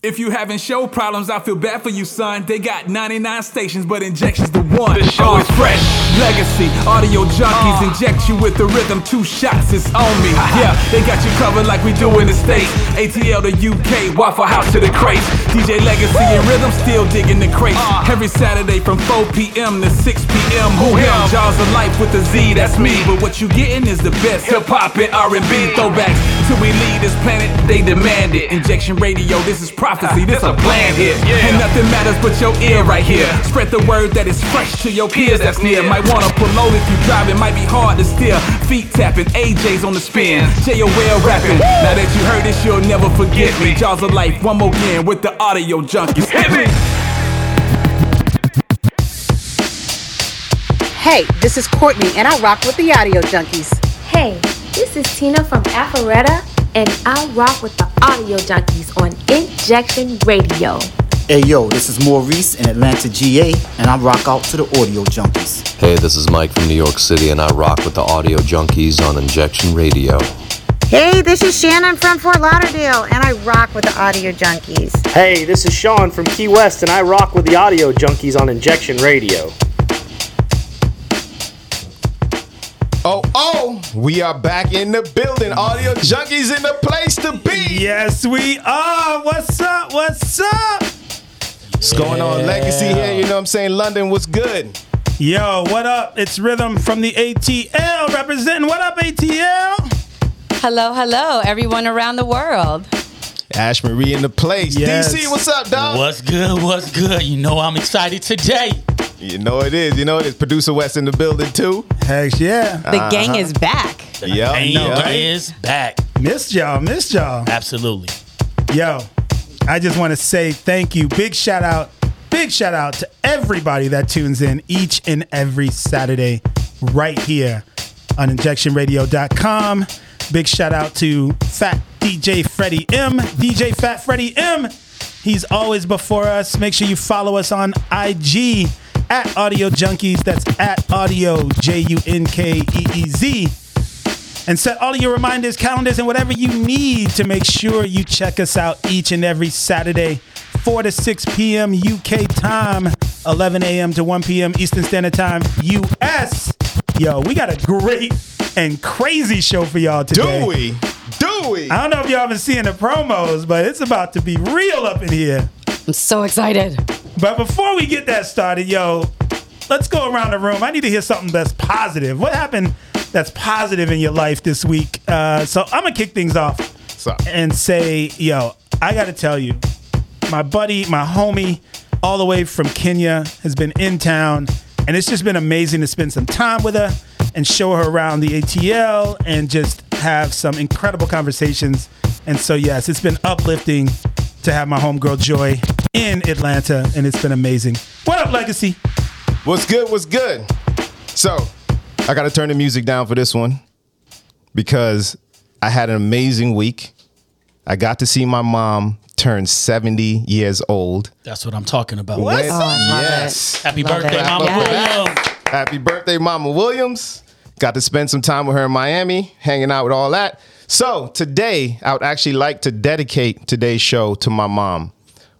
If you having show problems, I feel bad for you, son. They got 99 stations, but injections the one. The show is fresh. Legacy, audio junkies inject you with the rhythm. Two shots, it's on me. Yeah, they got you covered like we do in the States. ATL to UK, Waffle House to the crates. DJ Legacy and Rhythm still digging the crates. Every Saturday from 4 p.m. to 6 p.m. Who him? Jaws of Life with the Z, that's me. But what you getting is the best hip hop and R&B throwbacks. Till we leave this planet, they demand it. Injection Radio, this is prophecy, this a plan here. And nothing matters but your ear right here. Spread the word that is fresh to your peers that's near. Might wanna pull over if you drive, it might be hard to steer. Feet tapping, AJ's on the spin. J.O.L. rapping. Now that you heard this, you'll never forget me. Jaws of Life, one more again with the audio junkies. Hit me! Hey, this is Courtney, and I rock with the Audio Junkies. Hey, this is Tina from Alpharetta, and I rock with the Audio Junkies on Injection Radio. Hey yo, this is Maurice in Atlanta, GA, and I rock out to the Audio Junkies. Hey, this is Mike from New York City, and I rock with the Audio Junkies on Injection Radio. Hey, this is Shannon from Fort Lauderdale, and I rock with the Audio Junkies. Hey, this is Sean from Key West, and I rock with the Audio Junkies on Injection Radio. Oh, oh, we are back in the building. Audio junkies in the place to be. Yes, we are. What's up? What's up? What's going on? Legacy here, you know what I'm saying? London, what's good? Yo, what up? It's Rhythm from the ATL representing. What up, ATL? Hello, hello, everyone around the world. Ash Marie in the place. Yes. DC, what's up, dog? What's good? What's good? You know I'm excited today. You know it is. You know it is. Producer West in the building too. Heck yeah. The gang uh-huh. is back. Yep, Gang yep. is back. Missed y'all. Missed y'all. Absolutely. Yo, I just want to say thank you. Big shout out. Big shout out to everybody that tunes in each and every Saturday right here on injectionradio.com. Big shout out to Fat DJ Freddie M, DJ Fat Freddie M. He's always before us. Make sure you follow us on IG at Audio Junkies. That's at Audio J U N K E E Z and set all of your reminders, calendars, and whatever you need to make sure you check us out each and every Saturday, 4 to 6 p.m. UK time, 11 a.m. to 1 p.m. Eastern Standard Time, US. Yo, we got a great and crazy show for y'all today. Do we? Do we? I don't know if y'all have been seeing the promos, but it's about to be real up in here. I'm so excited. But before we get that started, yo, let's go around the room. I need to hear something that's positive. What happened that's positive in your life this week? Uh, so I'm gonna kick things off So- and say, yo, I gotta tell you, my buddy, my homie, all the way from Kenya has been in town, and it's just been amazing to spend some time with her and show her around the ATL and just have some incredible conversations. And so, yes, it's been uplifting to have my homegirl Joy in Atlanta, and it's been amazing. What up, Legacy? What's good? What's good? So, I got to turn the music down for this one because I had an amazing week. I got to see my mom turn 70 years old. That's what I'm talking about. When- Oh, yes. Happy Love birthday, it. Mama Yes. Williams. Happy birthday, Mama Williams. Got to spend some time with her in Miami, hanging out with all that. So, today, I would actually like to dedicate today's show to my mom.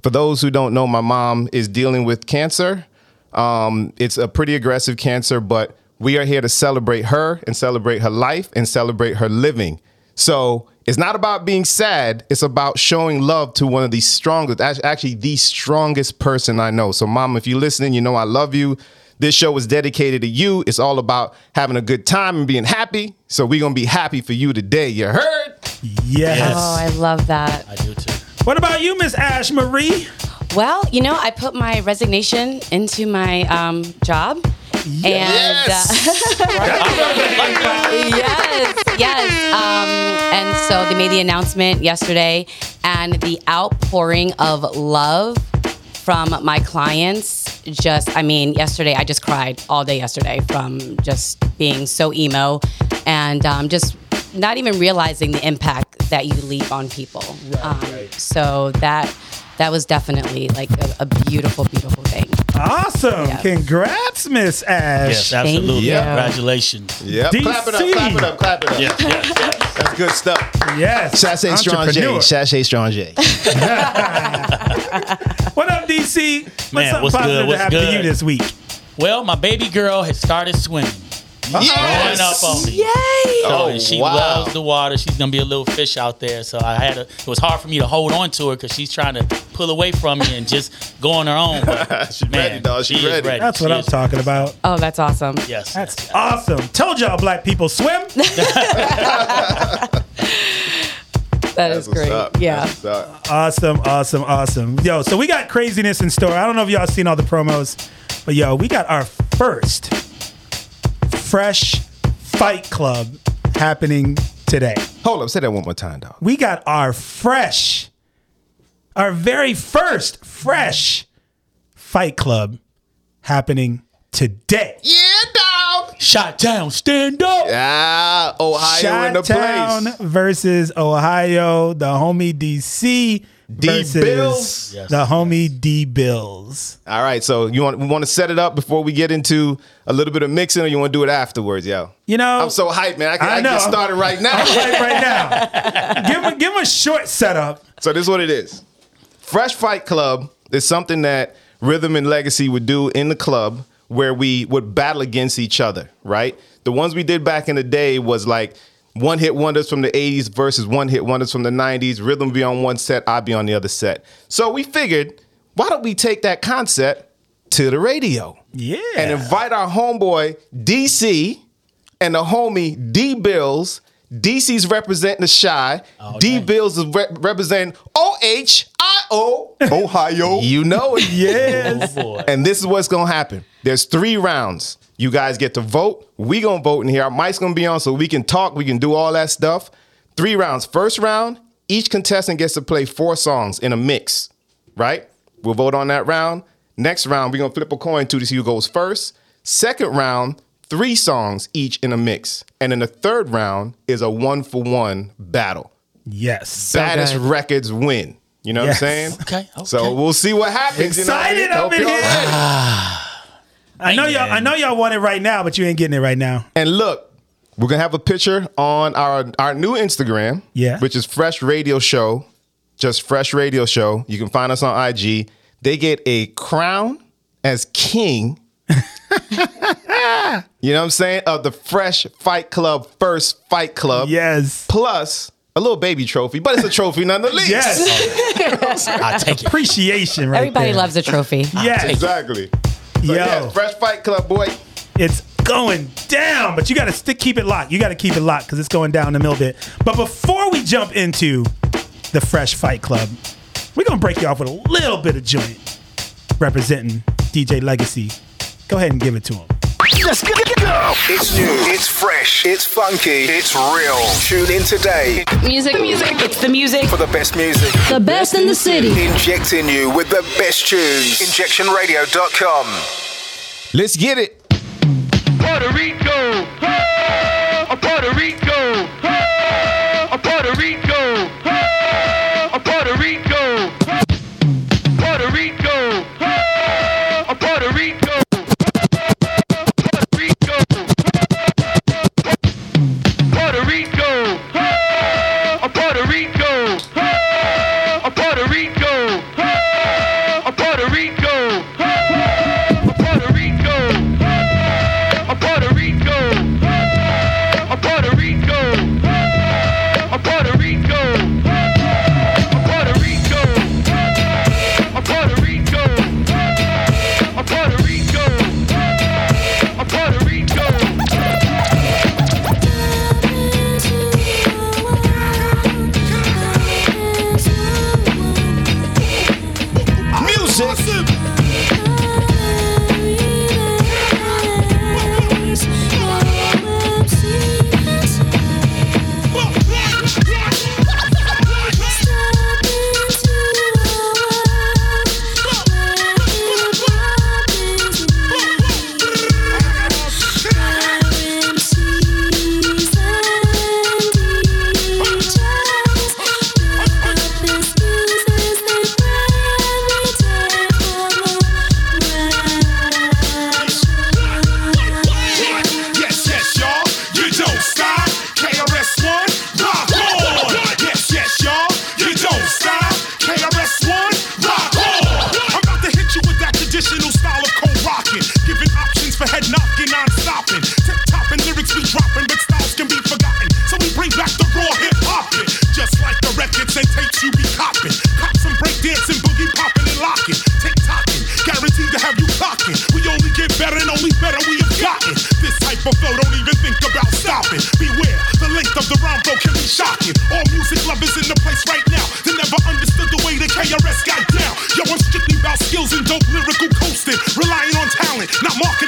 For those who don't know, my mom is dealing with cancer. Um, it's a pretty aggressive cancer, but we are here to celebrate her and celebrate her life and celebrate her living. So, it's not about being sad. It's about showing love to one of the strongest, actually the strongest person I know. So, mom, if you're listening, you know I love you. This show is dedicated to you. It's all about having a good time and being happy. So we're gonna be happy for you today. You heard? Yes. Oh, I love that. I do too. What about you, Miss Ash Marie? Well, you know, I put my resignation into my um, job. And Yes. uh, yes, yes. Um, and so they made the announcement yesterday, and the outpouring of love from my clients. Just i mean yesterday i just cried all day yesterday from just being so emo and um, just not even realizing the impact that you leave on people. Um, so that that was definitely like a, a beautiful beautiful thing Awesome. Yes. Congrats, Miss Ash. Yes, absolutely. you. Congratulations. Yep. Clap it up, clap it up, clap it up. Yes, yes, yes. That's Good stuff. Yes. Sashay Strange. Entrepreneur. Sashay Strange. What up, DC? What's Man, something what's positive good? to What's happen to you this week? Well, my baby girl has started swimming. Growing up on me. Yay! So, Oh, she wow. loves the water. She's gonna be a little fish out there. So I had to. It was hard for me to hold on to her because she's trying to pull away from me and just go on her own. But, She's ready, dog. She's she is ready. That's what I'm is- talking about. Oh, that's awesome. Yes. That's awesome. Told y'all black people swim. That is What's great. up? Yeah. That's what's up. Awesome, awesome, awesome. Yo, so we got craziness in store. I don't know if y'all seen all the promos, but yo, we got our first fresh fight club happening today. Hold up. Say that one more time, dog. We got our fresh, our very first fresh fight club happening today. Yeah, dog. Shot down. Stand up. Yeah, Ohio in the place. versus Ohio, the homie DC versus Bills. Yes. the homie D Bills. All right, so you want we want to set it up before we get into a little bit of mixing, or you want to do it afterwards, yo? You know, I'm so hyped, man. I can, I I can get started right now. I'm hyped right now. give him, give him a short setup. So this is what it is. Fresh Fight Club is something that Rhythm and Legacy would do in the club where we would battle against each other, right? The ones we did back in the day was like one hit wonders from the 80s versus one hit wonders from the 90s. Rhythm be on one set, I'd be on the other set. So we figured, why don't we take that concept to the radio? Yeah. And invite our homeboy DC and the homie D Bills. DC's representing the Chi. D Bills is re- representing O-H-I-O. Ohio. You know it. yes. Oh boy. And this is what's gonna happen. There's three rounds. You guys get to vote. We gonna vote in here. Our mic's gonna be on so we can talk. We can do all that stuff. Three rounds. First round, each contestant gets to play four songs in a mix. Right? We'll vote on that round. Next round, we're gonna flip a coin to see who goes first. Second round, three songs each in a mix. And then the third round is a one for one battle. Yes. Baddest good. records win. You know Yes. what I'm saying? Okay, okay. So we'll see what happens. Excited you know up in mean? Hope here. Ready. I know y'all. I know y'all want it right now, but you ain't getting it right now. And look, we're gonna have a picture on our our new Instagram, Yeah. which is Fresh Radio Show, just Fresh Radio Show. You can find us on IG. They get a crown as king. you know what I'm saying? Of the Fresh Fight Club first Fight Club. Yes. Plus a little baby trophy, but it's a trophy nonetheless. Yes. I take it. Appreciation right Everybody there. loves a trophy. Yes. Exactly. So Yo. yeah, Fresh Fight Club, boy. It's going down, but you got to stick keep it locked. You got to keep it locked because it's going down in a little bit. But before we jump into the Fresh Fight Club, we're gonna break you off with a little bit of joint representing DJ Legacy. Go ahead and give it to him. Let's go. It's new, it's fresh, it's funky, it's real. Tune in today Music, music. It's the music. for the best music. The best in the city. Injecting you with the best tunes. Injectionradio.com. Let's get it. Puerto Rico, oh, Puerto Rico,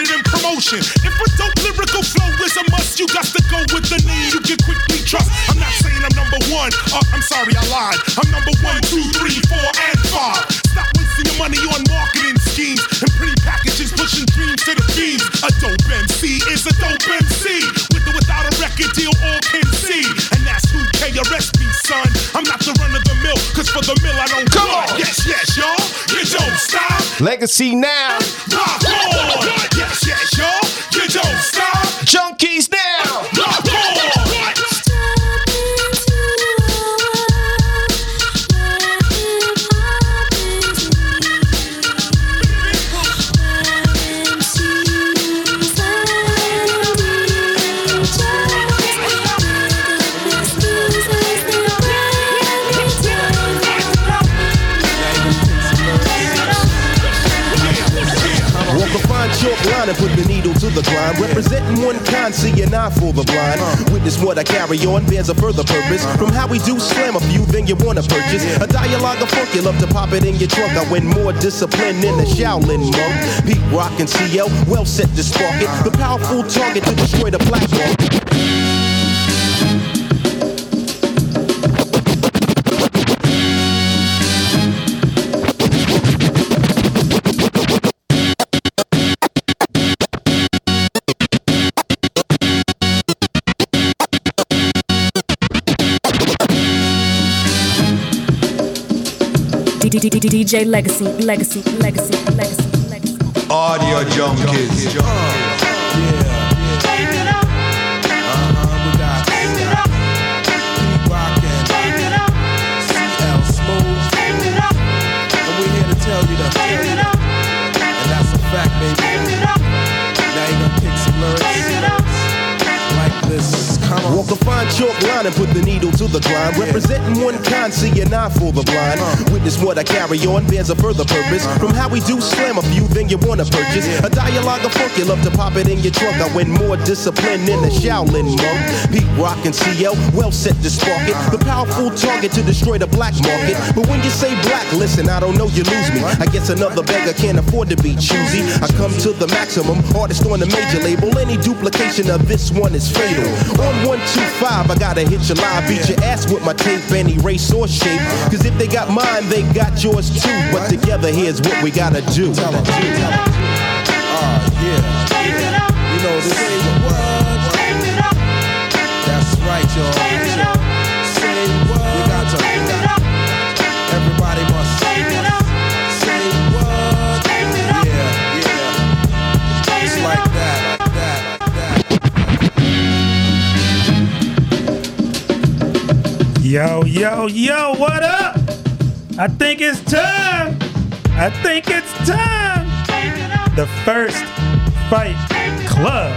and promotion. If a dope lyrical flow is a must, you got to go with the name you can quickly trust. I'm not saying I'm number one. Uh, I'm sorry, I lied. I'm number one, two, three, four, and five. Stop wasting your money on marketing schemes and pretty packages pushing dreams to the fiends. A dope MC is a dope MC. With or without a record deal, all can see. And who KRS be, son. I'm not the run of the mill, cause for the mill I don't Come on. Yes, yes, y'all. You don't stop. Legacy now. Rock on. Yes, yes, y'all. You don't stop. Junkies now. The grind. Representing one kind, see an eye for the blind. Witness what I carry on bears a further purpose. From how we do slam a few, then you wanna purchase. A dialogue of funk, you love to pop it in your trunk. I win more discipline than the Shaolin monk. Pete Rock and CL, well set to spark it. The powerful target to destroy the black. DJ Legacy, Legacy, Legacy, Legacy, Legacy. Audio junkies. Walk fine chalk line and put the needle to the grind. Representing one kind, see an eye for the blind. Witness what I carry on bears a further purpose. From how we do slam a few, then you wanna purchase. A dialogue of funk, you love to pop it in your trunk. I win more discipline than the Shaolin monk. Pete Rock and CL, well set to spark it. The powerful target to destroy the black market. But when you say black, listen, I don't know, you lose me. I guess another beggar can't afford to be choosy. I come to the maximum, artist on the major label. Any duplication of this one is fatal. On 125, I gotta hit your live, beat your ass with my tape, any race or shape. Cause if they got mine, they got yours too. But together, here's what we gotta do. Tell them, uh, yeah. You know, this ain't the word. That's right, y'all. Say what? You got to. Everybody must say what? Yeah, yeah. It's like that, Yo, yo, yo, what up? I think it's time. I think it's time. The first fight club.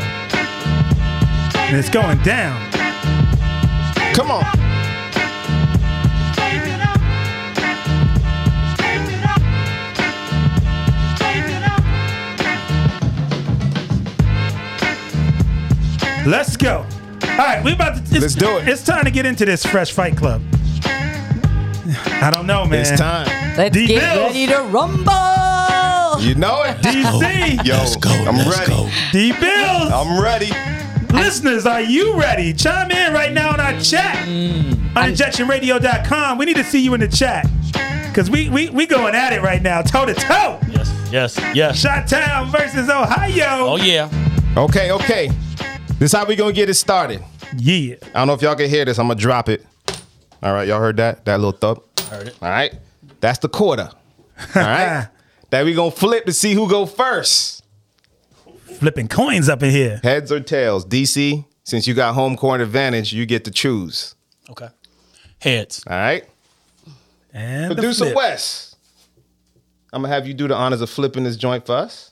And it's going down. Come on. Let's go. All right, we about to. It's, Let's do it. It's time to get into this fresh fight club. I don't know, man. It's time. Let's D get Bills. ready to rumble. You know it. DC. Yo, let's go. I'm ready. D Bills. I'm ready. Listeners, are you ready? Chime in right now in our chat mm. on injectionradio.com. We need to see you in the chat because we, we we going at it right now, toe to toe. Yes, yes, yes. Shot Town versus Ohio. Oh yeah. Okay, okay. This how we gonna get it started. Yeah. I don't know if y'all can hear this. I'm gonna drop it. All right, y'all heard that? That little thump. Heard it. All right. That's the quarter. All right. that we gonna flip to see who go first. Flipping coins up in here. Heads or tails? DC, since you got home court advantage, you get to choose. Okay. Heads. All right. And the Producer. West. I'm gonna have you do the honors of flipping this joint for us.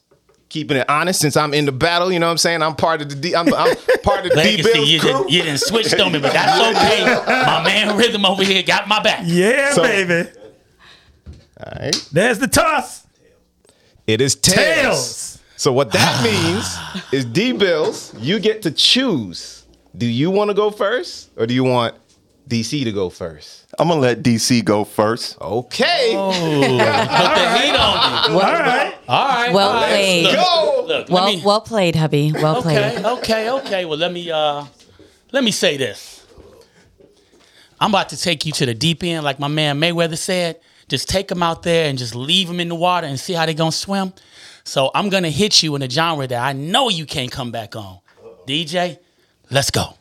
Keeping it honest since I'm in the battle, you know what I'm saying? I'm part of the D I'm, I'm part of the D Bills you crew. didn't, you didn't switch on me, but that's okay. My man Rhythm over here got my back. Yeah, So- baby. All right. There's the toss. It is tails. Tails. So what that means is D Bills, you get to choose. Do you want to go first or do you want DC to go first? I'm gonna let DC go first. Okay. Oh, put the heat on me. All right. All right. Well all right. played. Look, Go. Look, Well, me, well played, hubby. Well okay, played. okay, okay. Okay. Well, let me uh, let me say this. I'm about to take you to the deep end, like my man Mayweather said. Just take them out there and just leave them in the water and see how they gonna swim. So I'm gonna hit you in a genre that I know you can't come back on. DJ, let's go.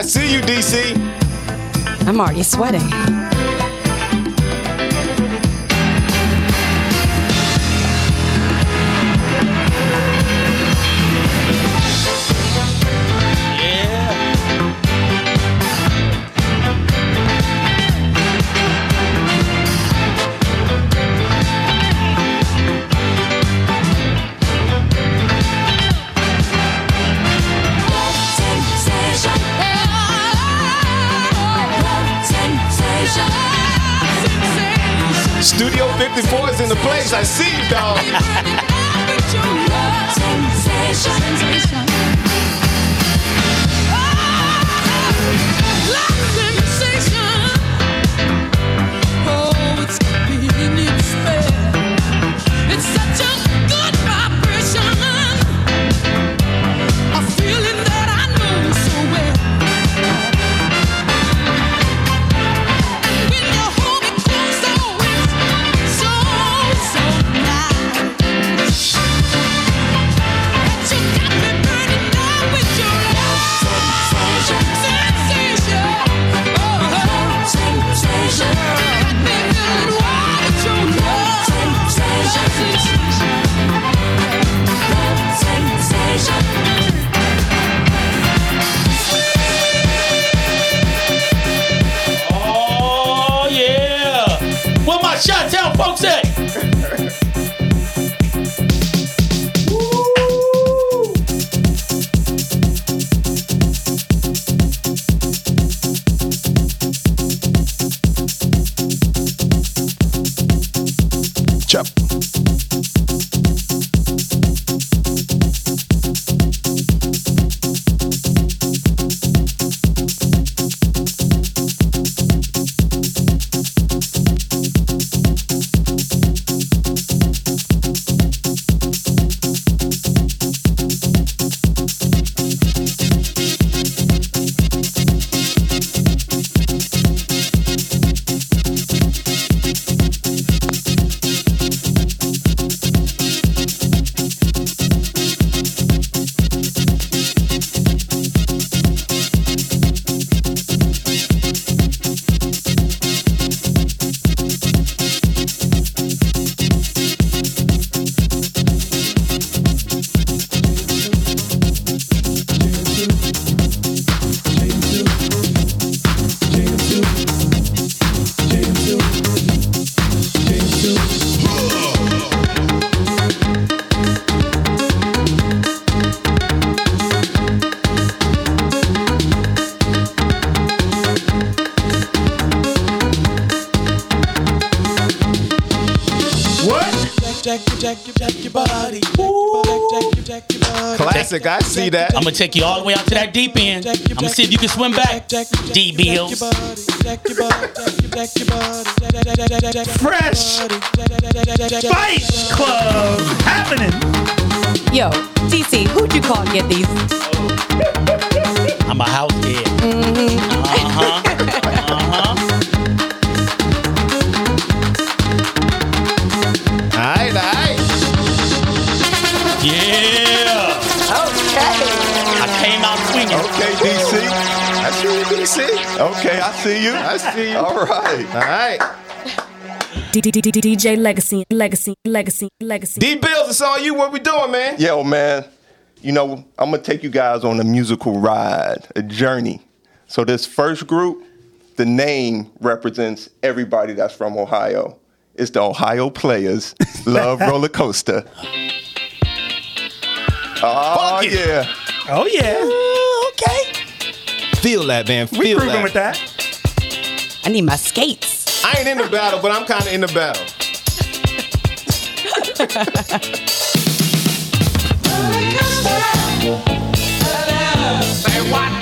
I see you, DC. I'm already sweating. Studio 54 is in the place. I see you, dog. Classic. I see that. I'm gonna take you all the way out to that deep end. I'm gonna see if you can swim back. D bills. Fresh Fight Club happening. Yo, DC, who'd you call to get these? I'm a house head. Mm-hmm. See you, Okay, I see you. I see you. All right. All right. DJ Legacy, Legacy, Legacy, Legacy. D Bills, it's on you. What we doing, man? Yo, man. You know, I'm gonna take you guys on a musical ride, a journey. So this first group, the name represents everybody that's from Ohio. It's the Ohio Players Love Roller Coaster. Oh yeah. Oh yeah. Okay. Feel that, man. We Feel grooving that. with that. I need my skates. I ain't in the battle, but I'm kind of in the battle. All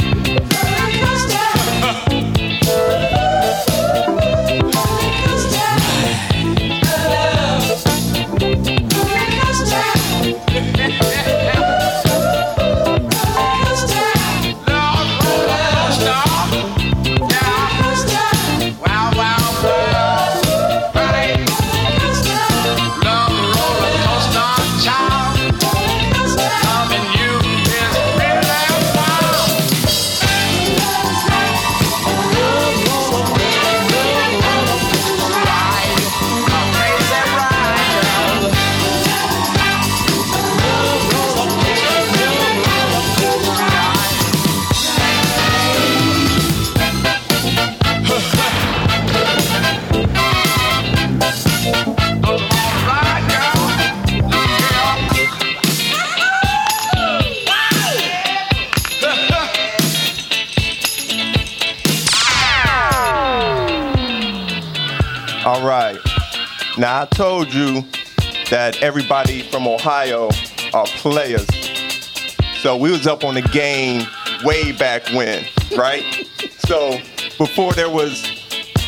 Now I told you that everybody from Ohio are players. So we was up on the game way back when, right? so before there was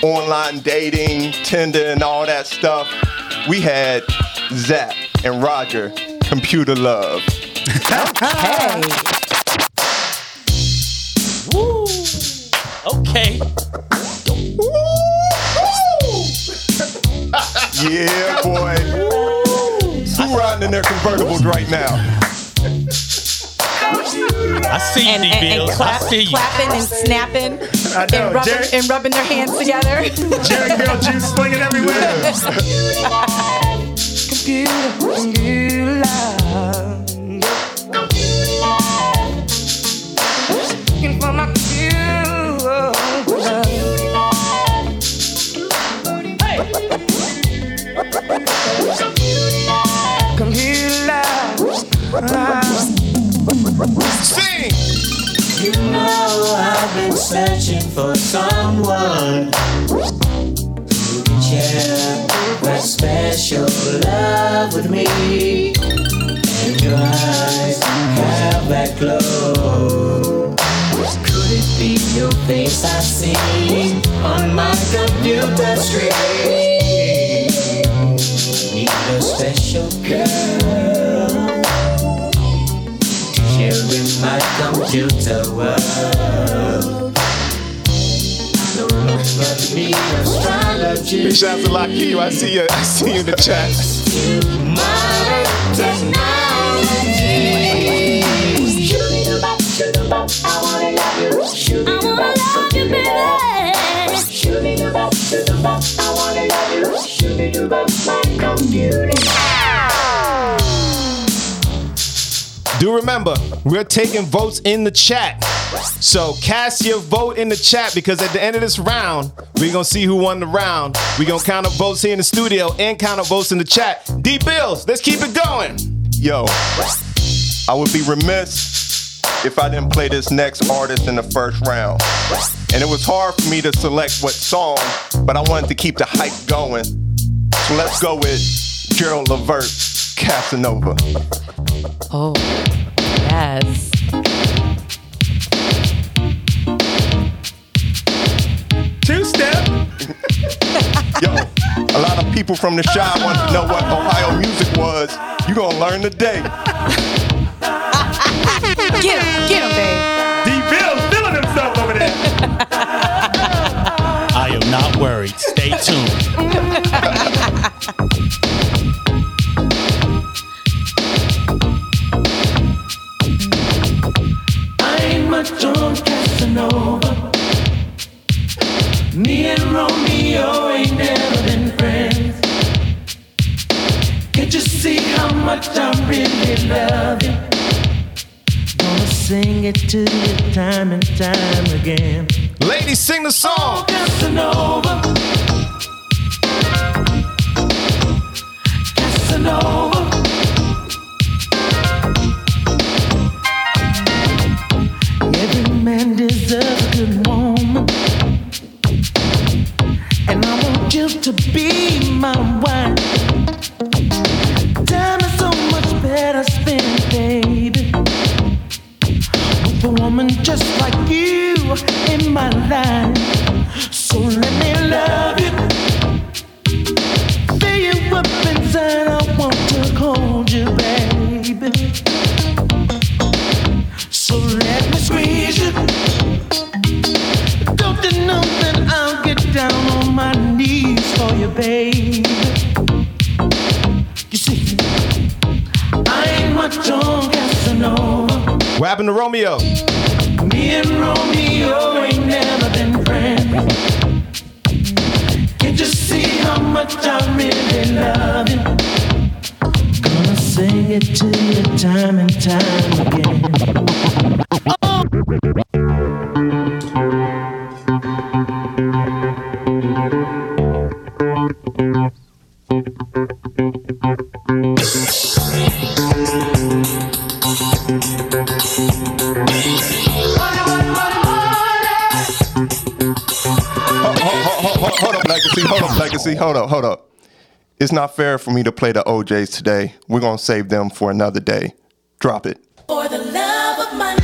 online dating, Tinder, and all that stuff, we had Zapp and Roger, Computer Love. Hey. Woo. Okay. Yeah, boy. Who riding in their convertibles right now? I see you, And, D and, and bills. I clap, see you. clapping and snapping I know. and, rubbing, Jerry, and rubbing their hands together. Jheri curl juice slinging everywhere. You know I've been searching for someone who can share that special love with me. And your eyes have that glow. Could it be your face I see on my computer screen? My computer world. No one but me, astrology. Big shout out to Lakia. I see you. I see you in the chat. Modern technology. I wanna love you. I wanna love you, baby. I wanna love you. My computer. Do remember, we're taking votes in the chat. So cast your vote in the chat because at the end of this round, we're gonna see who won the round. We're gonna count up votes here in the studio and count up votes in the chat. D Bills, let's keep it going. Yo, I would be remiss if I didn't play this next artist in the first round. And it was hard for me to select what song, but I wanted to keep the hype going. So let's go with Gerald Levert, Casanova. Oh, yes. Two step. Yo, a lot of people from the Chi want to know what Ohio music was. You gonna learn today. Get him, get him, babe. D. Bill's feeling himself over there. I am not worried. Stay tuned. Casanova. Me and Romeo ain't never been friends. Can't you see how much I really love you? Gonna sing it to you time and time again. Ladies, sing the song. Casanova. Casanova. To be my wife. Time is so much better spent, baby. With a woman just like you in my life. So let me love you. You up inside. I want to hold you, baby. So let me squeeze you. Don't you know that I'll get down on my knees for you, baby? You see, I ain't much on Casanova. What happened to Romeo? Me and Romeo ain't never been friends. Can't you see how much I really love you? Gonna sing it to you time and time again. Hold up, Legacy. Hold up, hold up. It's not fair for me to play the O'Jays today. We're gonna save them for another day. Drop it. For the love of money.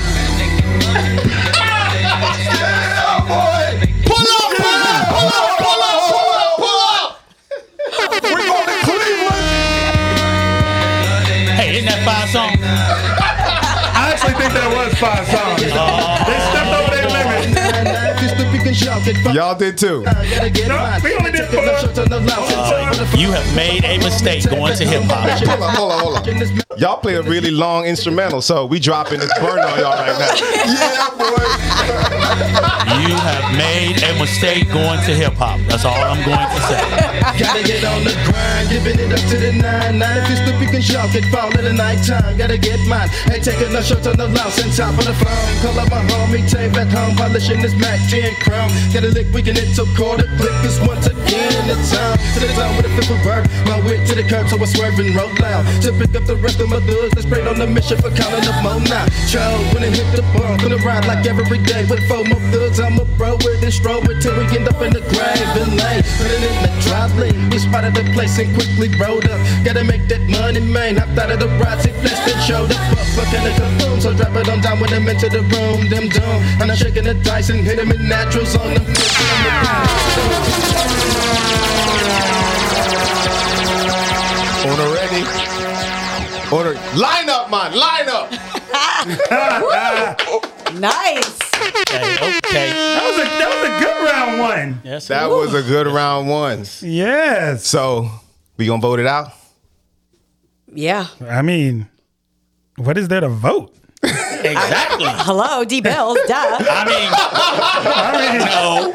Pull up, pull up, pull up, pull up, pull up, pull up. We're going to Cleveland. Hey, isn't that five songs? I actually think that was five songs. They Y'all did too. we only did four. Oh, you have made a mistake going to hip hop. Hold on, hold on, hold on. Y'all play a really long instrumental, so we dropping this burn on y'all right now. Yeah, boy. You have made a mistake going to hip hop. That's all I'm going to say. Gotta get on the grind, giving it up to the nine. Nine if you stupid, you can shout, get fall in the nighttime. Gotta get mine. Ain't taking no shots on the louse and top of the phone. Call up my homie, tape at home, polishing this Mac 10 crown. Got a lick, we can hit so quarter click is once again in the time. To the time with a flip of bird. My wit to the curb, so I swerve and roll loud. To pick up the rest of my goods, let's sprayed on the mission for counting up more now. Chow, when it hit the bump, gonna ride like every day with four more thugs. I'm a bro with and stroll with till we end up in the grave and lane. Put it in the lane. We spotted the place and quickly rolled up. Gotta make that money, man. Hopped out of the ride, see flesh and showed up. Fuck, fucking the kaboom. So drop it on down with them into the room. Them dumb. And I'm shaking the dice and hit them in naturals on them. Order ready. Order. Line up, man. Line up. Nice. Okay, okay. That was a that was a good round one. Yes, That was a good round one. Yes. So we gonna vote it out. Yeah. I mean, what is there to vote? Exactly. Hello, D Bills. Duh. I mean, I mean, no,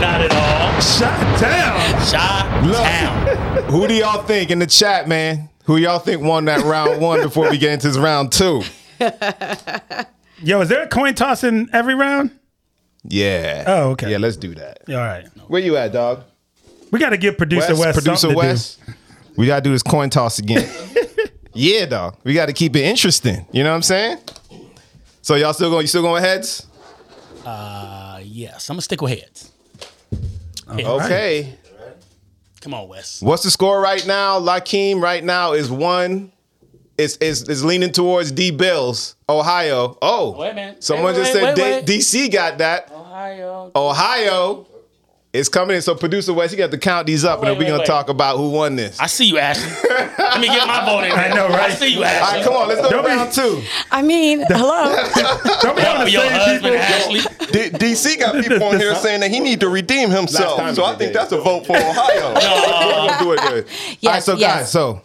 not at all. shut down. Shot Look. town. Who do y'all think in the chat, man? Who y'all think won that round one before we get into this round two? Yo, is there a coin toss in every round? Yeah. Oh, okay. Yeah, let's do that. All right. Where you at, dog? We got to give producer West, producer something to do. West. We gotta do this coin toss again. yeah, dog. We gotta keep it interesting. You know what I'm saying? So y'all still going? You still going heads? Uh, yes, I'm gonna stick with heads. Okay. Come on, Wes. What's the score right now? Lakeem right now is one. Is is is leaning towards D Bills, Ohio. Oh, Wait a minute. someone Wait, just wait, said wait, D- wait. DC got that. Ohio. Ohio is coming in. So producer West, you got to count these up, and then we're gonna wait. talk about who won this. I see you, Ashley. Let me get my vote in there. I know, right? I see you, Ashley. right, come on, let's go to round two. I mean, hello. Don't be on the same husband, people. Ashley. D- DC got people on here saying that he need to redeem himself. So I think did. that's a vote for Ohio. We're gonna do it good. All right, so yes. guys, so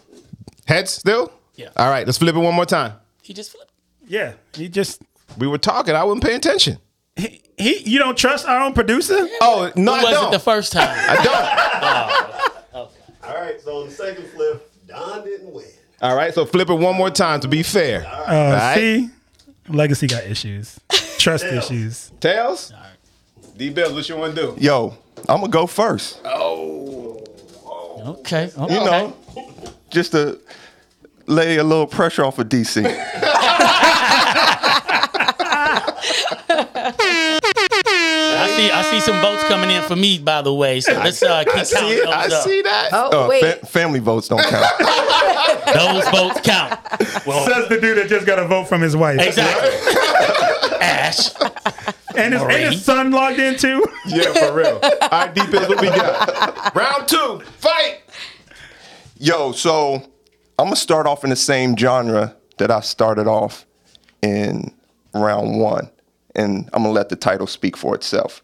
heads still. Yeah. All right, let's flip it one more time. He just flipped. Yeah, he just We were talking. I wasn't paying attention. he, he. You don't trust our own producer? Oh no, Who I was don't. it the first time? I don't. Okay. All right, so on the second flip, Don didn't win. All right, so flip it one more time to be fair. Uh, All right. See, Legacy got issues, trust issues. Tails. D Bills, what you want to do? Yo, I'm gonna go first. Okay. okay. You know, just to lay a little pressure off of DC. see. I see some votes coming in for me, by the way. So let's uh, keep I see counting it. those I up. see that. Oh, Uh, wait. fa- family votes don't count. Those votes count. Well, Says the dude that just got a vote from his wife, exactly. Ash. and his, and his son logged in too. Yeah, for real. All right, D Bills, what we got? Round two, fight. Yo, so I'm gonna start off in the same genre that I started off in round one, and I'm gonna let the title speak for itself.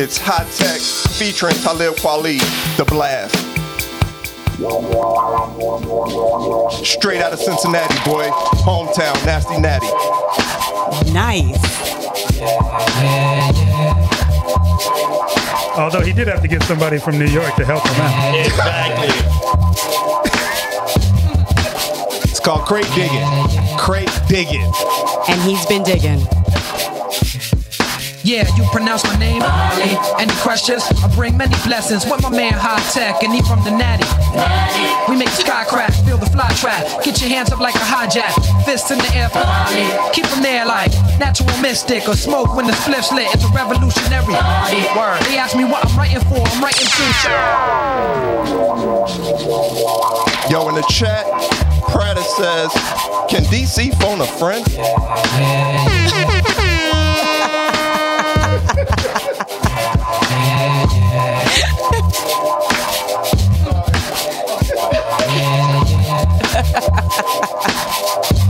It's Hi-Tek featuring Talib Kweli, The Blast. Straight out of Cincinnati, boy. Hometown, Nasty Natty. Nice. Although he did have to get somebody from New York to help him out. Exactly. It's called crate digging. Crate digging. And he's been digging. Yeah, you pronounce my name. Any questions? I bring many blessings with my man Hi-Tek, and he from the Natty. We make the sky crack, feel the fly trap. Get your hands up like a hijack, fists in the air. Keep them there like natural mystic or smoke when the spliff's lit. It's a revolutionary word. They ask me what I'm writing for. I'm writing to Yo, in the chat, Prada says, Can DC phone a friend?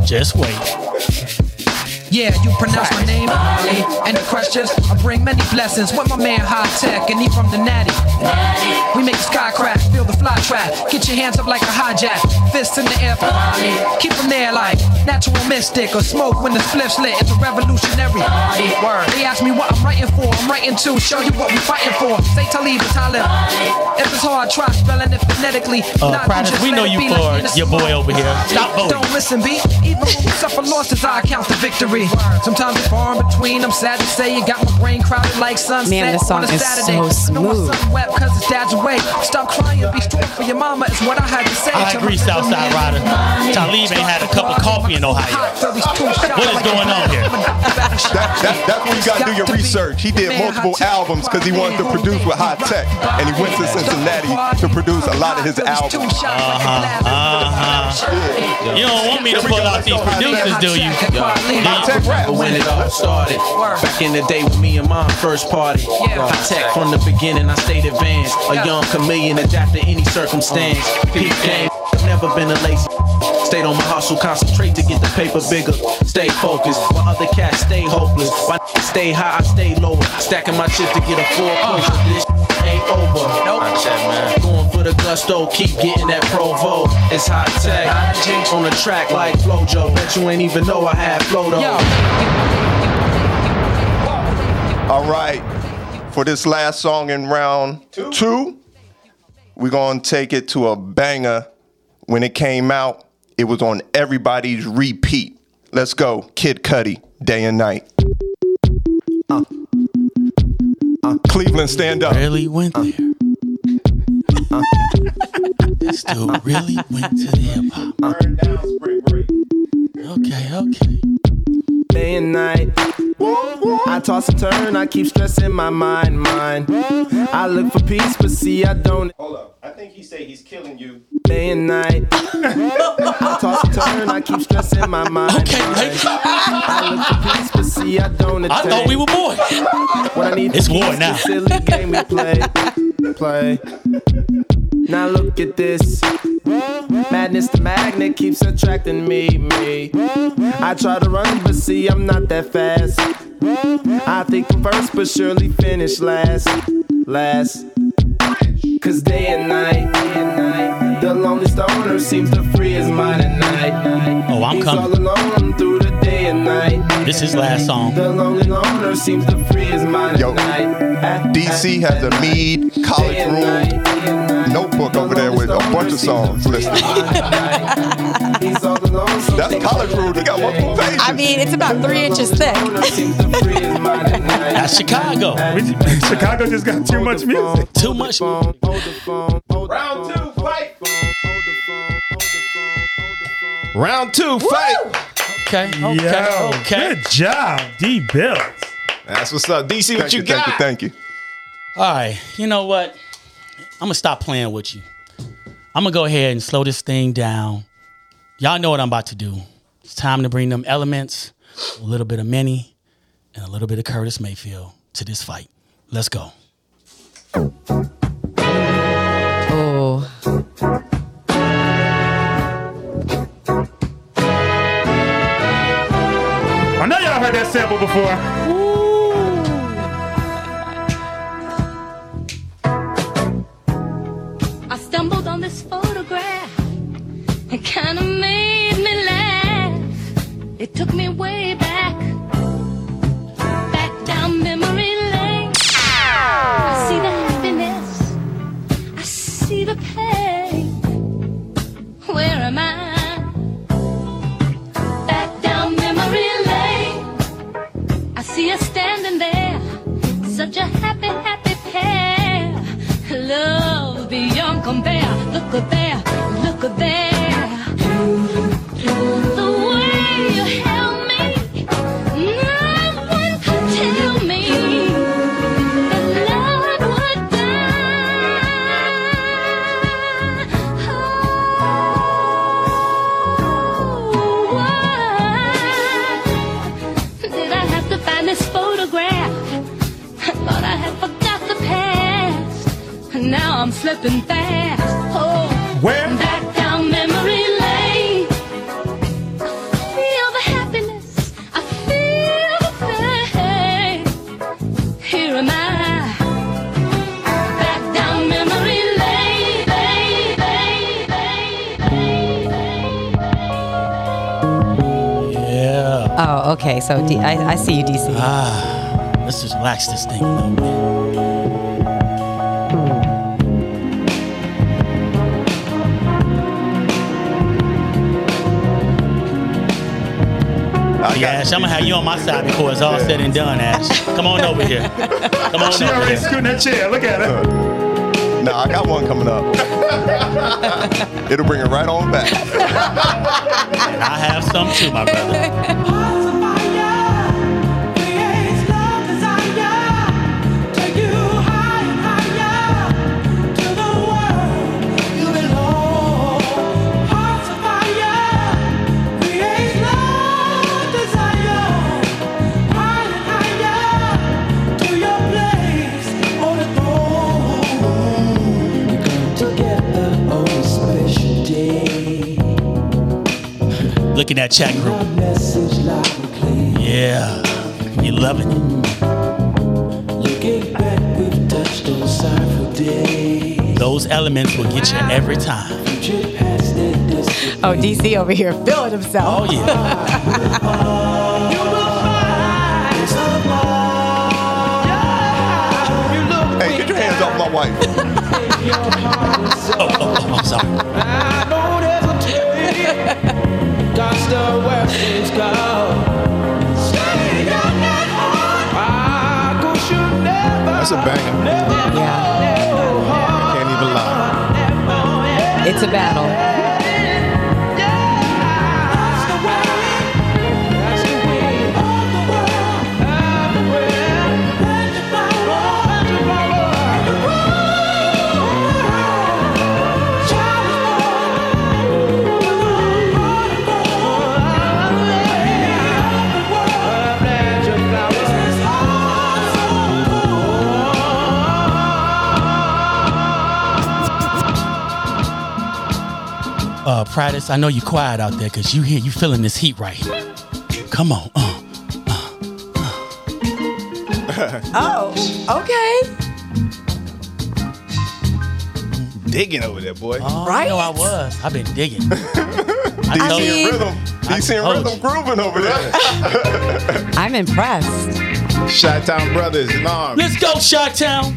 Just wait. Yeah, you pronounce my name. Ali. Any questions? I bring many blessings with my man High Tech, and he from the Natty. We make the sky crack, feel the fly trap. Get your hands up like a hijack, fists in the air for Ali. Keep them there like natural mystic or smoke when the spliff's lit. It's a revolutionary. Word. They ask me what I'm writing for. I'm writing to show you what we're fighting for. Say Talib and Talib. If it's hard, try spelling it phonetically. Uh, Not Prentice, just we know you be for like your boy over here. Stop voting. Don't listen, B. Even when we suffer losses, I count the victory. Sometimes it's far in between. I'm sad to say you got my brain crowded like sunset Man, this song on a is Saturday. so smooth. sun wet cause his dad's away. Stop crying, be strong for your mama is what I had to say. I agree, Southside Rider. Talib ain't had a cup of coffee in Ohio. What is going on here? That, that, that's when you gotta do your research. He did multiple albums because he wanted to produce with High Tech, and he went to Cincinnati to produce a lot of his albums. Uh-huh. Uh-huh. You don't want me to pull out these producers, do you? High Tech rap. When it all started, back in the day with me and mom first party. Hi-Tek from the beginning, I stayed advanced. A young chameleon adapt to any circumstance. Peep game, never been a lazy. Stayed on my hustle, concentrate to get the paper bigger. Stay focused, while other cats stay hopeless. Why stay high, I stay low. Stacking my chips to get a four push. This ain't over. Nope. Going for the gusto, keep getting that provo. It's high tech. On the track like Flojo. Bet you ain't even know I had flow though. All right, for this last song in round two, we're gonna take it to a banger. When it came out, it was on everybody's repeat. Let's go, Kid Cudi, day and night. Uh. uh Cleveland, stand up. Really went uh, there. This dude uh, really went to the hip hop. Okay, okay. Day and night. I toss and turn, I keep stressing my mind, mind. I look for peace, but see, I don't. Hold up. I think he say he's killing you. Day and night. I toss and turn, I keep stressing my mind. Okay, I look for peace, but see, I don't. I thought we were boys. What I need It's war now. silly game we play, play. Now look at this. Madness, the magnet keeps attracting me, me. I try to run, but see, I'm not that fast. I think I'm first, but surely finish last, last. Cause day and night, day and night, the lonely stoner seems to free his mind at night. Oh, I'm He's coming. all alone through the day and night. This is last song. The lonely loner seems to free his mind Yo, at night. DC has a Mead College Ruled notebook over there with a bunch of songs listed. That's College Ruled. They got multiple pages. I mean, it's about three inches thick. That's Chicago. Chicago just got too much music. Too much. Round two, fight. Round two, fight. Okay, okay, Yo, okay. Good job, D Bills. That's what's up. DC, what Thank you, you, got? thank you, thank you. All right, you know what? I'm gonna stop playing with you. I'm gonna go ahead and slow this thing down. Y'all know what I'm about to do. It's time to bring them elements, a little bit of Minnie, and a little bit of Curtis Mayfield to this fight. Let's go. Oh. I know y'all heard that sample before. I stumbled on this photograph. It kind of made me laugh. It took me way back, back down memory lane. I see the happiness. I see the pain. Where am I? Back down memory lane. I see us standing there, such a happy, happy pair. Love beyond compare. Look at there, look at there. Now slipping fast. Oh, Where? back down memory lane. Feel the happiness, I feel the pain. Here am I, back down memory lane. lane, lane, lane. Yeah. Oh, okay. So D- I, I see you, DC. Ah, let's just relax this thing a little bit. Yeah, Ash, I'm gonna have you on my side before it's all said and done, Ash. Come on over here. Come on She over already here. scooting that chair. Look at her. Nah, I got one coming up. It'll bring it right on back. I have some too, my brother. Look at that chat group. Yeah, you loving it. Those elements will get you every time. Oh, DC over here feeling himself. Oh yeah. Hey, get your hands off my wife. oh, oh, oh, I'm sorry. That's a banger. Yeah. Can't even lie. It's a battle. Uh, I know you're quiet out there because you here, you feeling this heat right here. Come on. Uh. Oh, okay. Digging over there, boy. Oh, Right? I know I was. I've been digging. DC told and you. rhythm. DC and rhythm grooving over there. I'm impressed. Shot Town Brothers in arms. Let's go, Shot Town.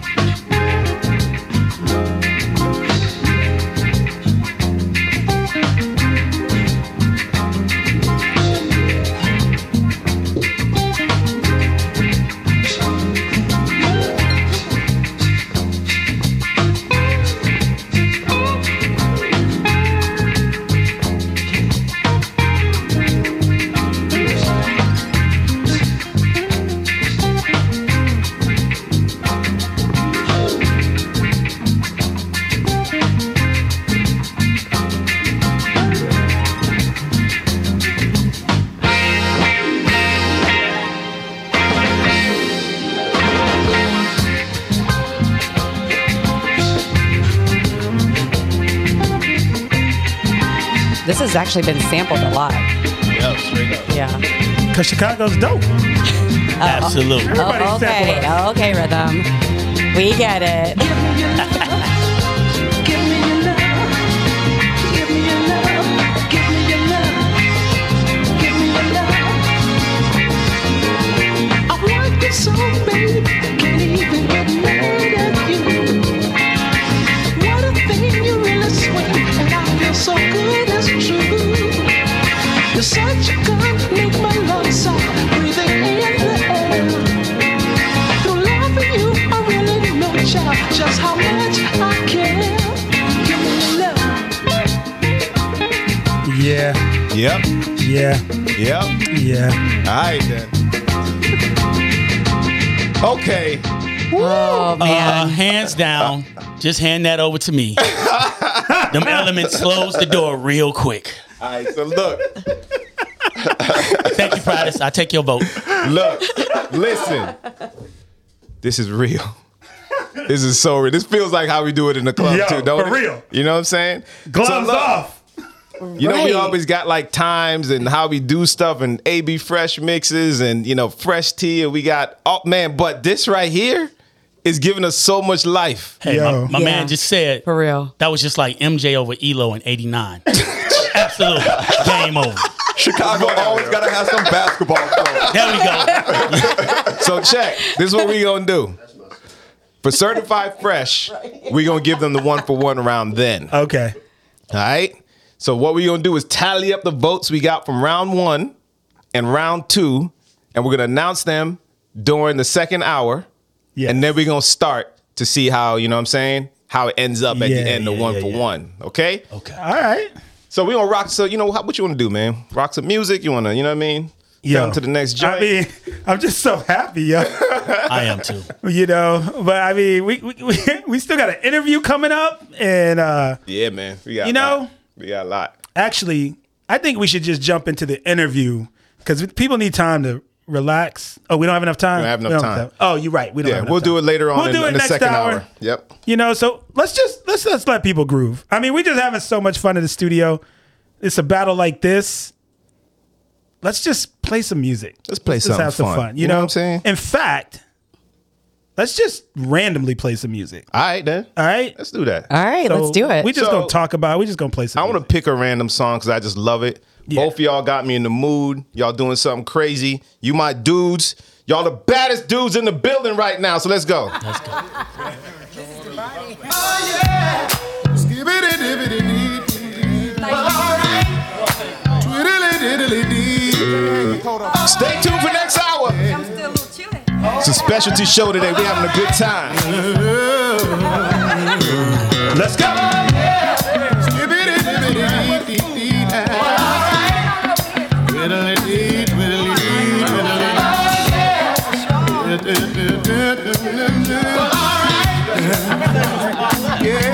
Has actually been sampled a lot. Yeah, straight up. Yeah. Because Chicago's dope. Oh, Absolutely. Oh, okay. sample oh, Okay, rhythm. We get it. Yep. Yeah. Yep. Yeah. All right then. Okay. Oh Uh, man. hands down, just hand that over to me. Them elements close the door real quick. All right. So look, Thank you, Pradis. I take your vote. look, listen. This is real. This is so real. This feels like how we do it in the club Yo, too, don't for it? real. You know what I'm saying? Gloves So look, off. You know, we always got like times and how we do stuff and AB fresh mixes and you know fresh tea and we got oh man, but this right here is giving us so much life. Hey, Yo. my, my Yeah. man just said For real. that was just like MJ over Ehlo in '89. Absolutely, game over. Chicago always gotta have some basketball. players. There we go. So check. This is what we gonna do. For certified fresh, we gonna give them the one for one round then. Okay. All right. So what we're gonna do is tally up the votes we got from round one and round two, and we're gonna announce them during the second hour, Yeah. and then we're gonna start to see how you know what I'm saying how it ends up at Yeah, the end of one yeah, for yeah. one. Okay. Okay. All right. So we gonna rock. So you know how, what you wanna do, man? Rock some music. You wanna, you know what I mean? Yeah. To the next joint. I mean, I'm just so happy, yo. I am too. you know, but I mean, we we, we, we still got an interview coming up, and uh yeah, man. We got You know- lot. We got a lot. actually, I think we should just jump into the interview because people need time to relax. Oh, we don't have enough time. We don't have enough time. Oh, you're right. We don't. Yeah, have we'll time. do it later on We'll in, do it in the next second hour. hour. Yep. You know, so let's just let's let's let people groove. I mean, we're just having so much fun in the studio. It's a battle like this. Let's just play some music. Let's play Let's something have some fun. fun. You, You know know? what I'm saying? In fact, let's just randomly play some music. All right, then. All right. Let's do that. All right, let's do it. We just So- gonna talk about. We just gonna play some. I want to pick a random song because I just love it. Both of y'all got me in the mood. Y'all doing something crazy. You my dudes. Y'all the baddest dudes in the building right now. So let's go. Let's go. Oh yeah. Stay tuned for next hour. It's a specialty show today. We're having a good time. Let's go. Roll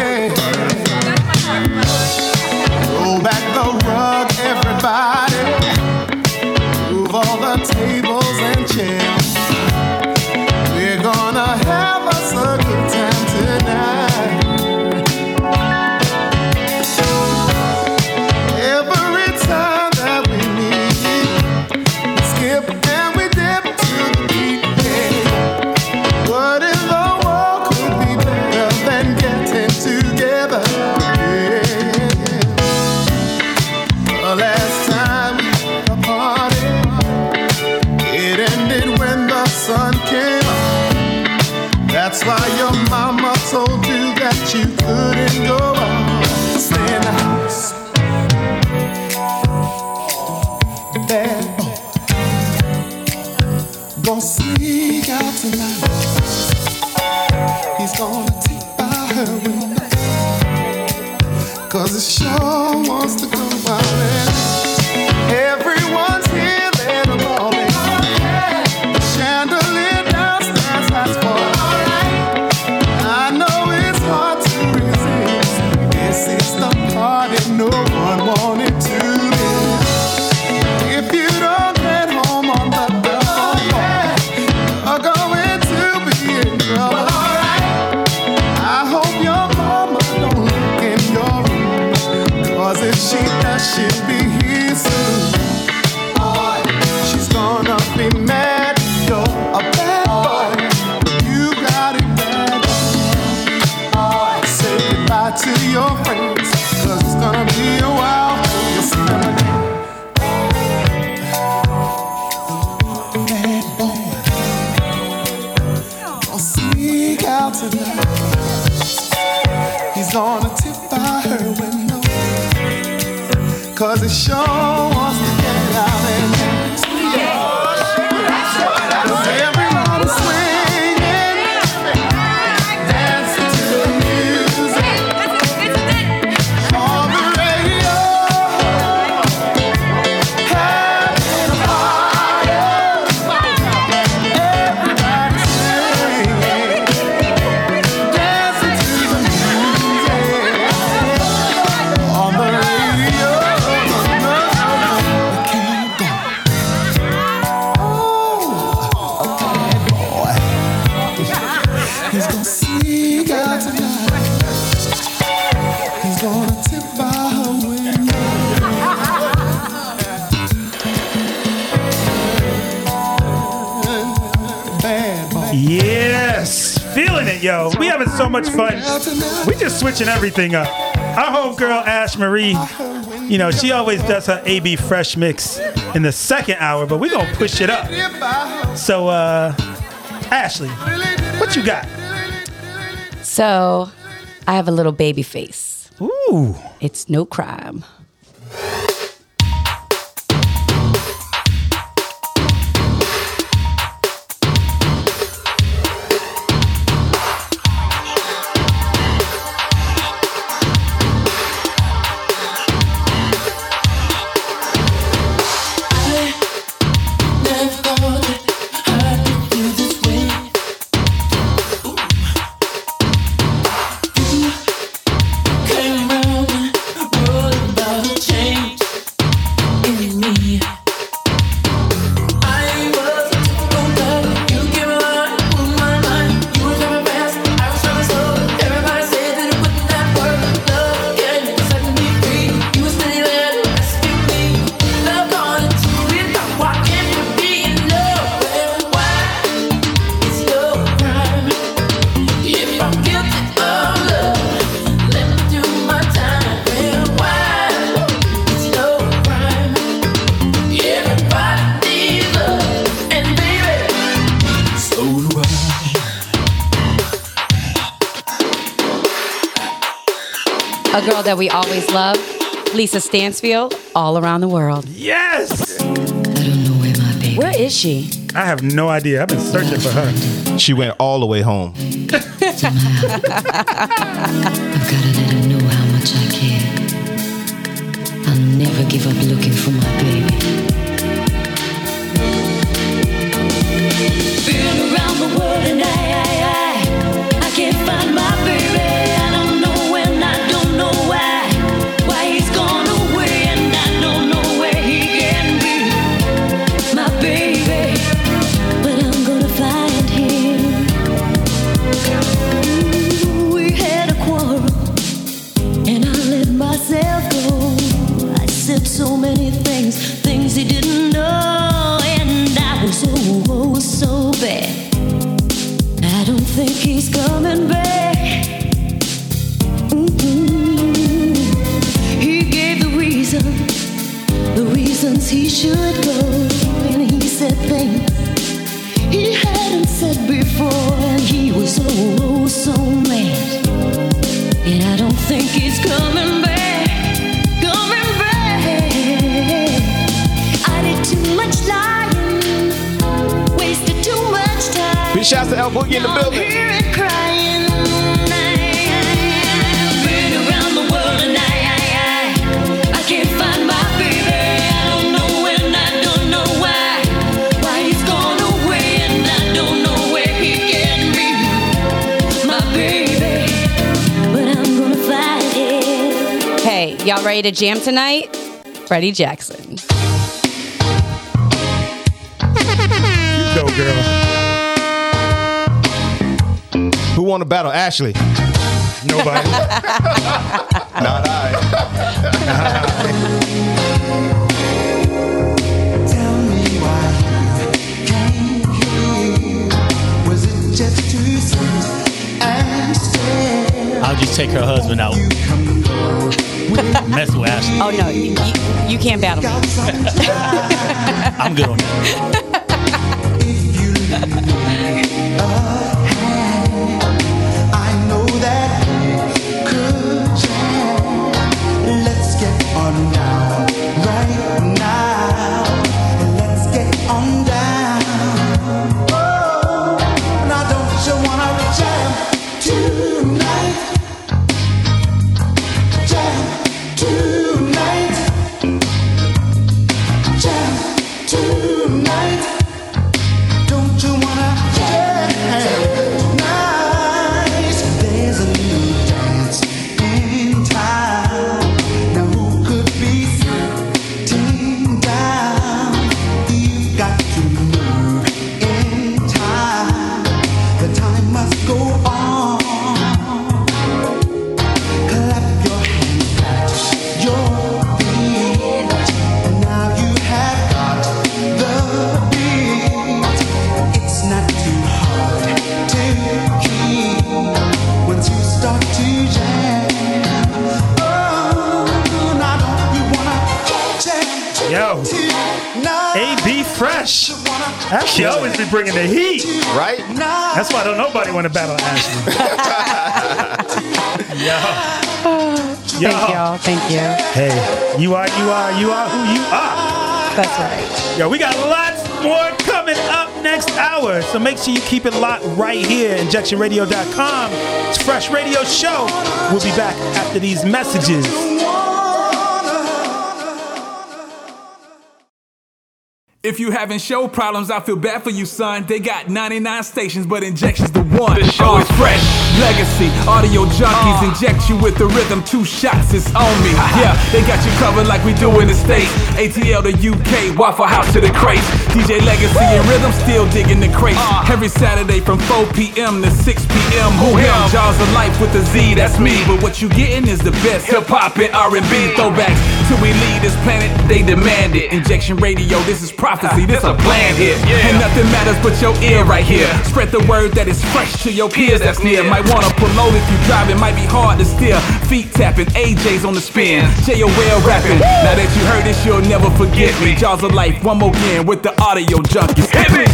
Cause switching everything up. Our homegirl Ash Marie, you know, she always does her AB Fresh mix in the second hour, but we're gonna push it up. So, uh, Ashley, what you got? So, I have a little baby face. Ooh. It's no crime. Lisa Stansfield, all around the world. Yes! I don't know where my baby is. Where is she? I have no idea. I've been searching for her. She went all the way home. I've gotta let her know how much I care. I'll never give up looking for my baby. ready to jam tonight? Freddie Jackson. You go, girl. Who won the battle? Ashley. Nobody. Not I. Tell me I'll just take her husband out mess with Ashley. Oh no, you, you can't battle me. I'm good on that. Why don't nobody want to battle Ashley. Yo. Thank y'all. Thank you. Hey, you are, you are, you are who you are. That's right. Yo, we got lots more coming up next hour. So make sure you keep it locked right here, injectionradio.com. It's Fresh Radio Show. We'll be back after these messages. If you having show problems, I feel bad for you, son. They got 99 stations, but injection's the one. The oh, show is fresh. Legacy, audio junkies uh. inject you with the rhythm. Two shots is on me. Yeah, they got you covered like we do in the States. ATL to UK, Waffle House to the crates. DJ Legacy and Rhythm still digging the crates. Uh. Every Saturday from 4 p.m. to 6 p.m. Who him? Jawz of Life with the Z, that's me. But what you getting is the best hip hop and R&B throwbacks. Till we leave this planet, they demand it. Injection Radio, this is prophecy, this a plan hit. And nothing matters but your ear right here. Spread the word that is fresh to your peers that's near. Might wanna pull over if you drive, it might be hard to steer. Feet tapping, AJ's on the spin. JOL rapping. Now that you heard this, you'll never forget me. Jawz of Life, one more again with the audio junkies. Hit me!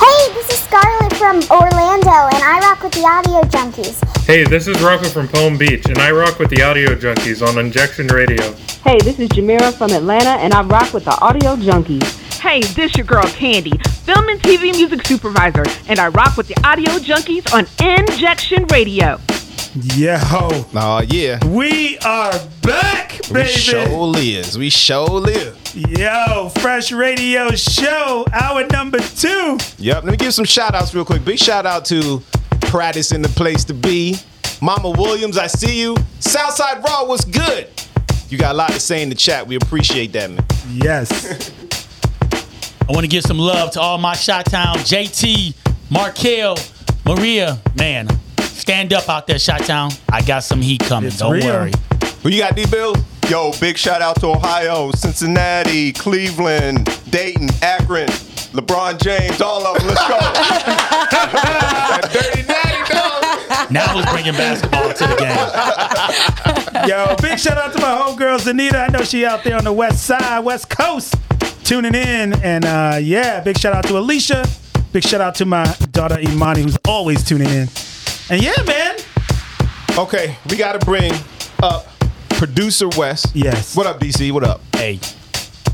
Hey, this is Scarlett from Orlando, and I rock with the Audio Junkies. Hey, this is Rocco from Palm Beach, and I rock with the Audio Junkies on Injection Radio. Hey, this is Jamira from Atlanta, and I rock with the Audio Junkies. Hey, this your girl Candy, film and TV music supervisor, and I rock with the Audio Junkies on Injection Radio. Yo. Oh, yeah. We are back, baby. We show lives. We show live. Yo, Fresh Radio Show, hour number two. Yep. Let me give some shout outs real quick. Big shout out to Prattis in the place to be. Mama Williams, I see you. Southside Raw was good. You got a lot to say in the chat. We appreciate that, man. Yes. I want to give some love to all my Shot Town, JT, Markel, Maria. Man, stand up out there, Shot Town. I got some heat coming. Don't real. worry. Who you got, D Bill? Yo, big shout out to Ohio, Cincinnati, Cleveland, Dayton, Akron, LeBron James, all of them. Let's go. That dirty daddy, dog. Now who's bringing basketball to the game? Yo, big shout out to my homegirl Zanita. I know she out there on the west side, west coast, tuning in. And uh, yeah, big shout out to Alicia. Big shout out to my daughter Imani, who's always tuning in. And yeah, man. Okay, we got to bring up producer West. Yes. What up, DC? What up? Hey,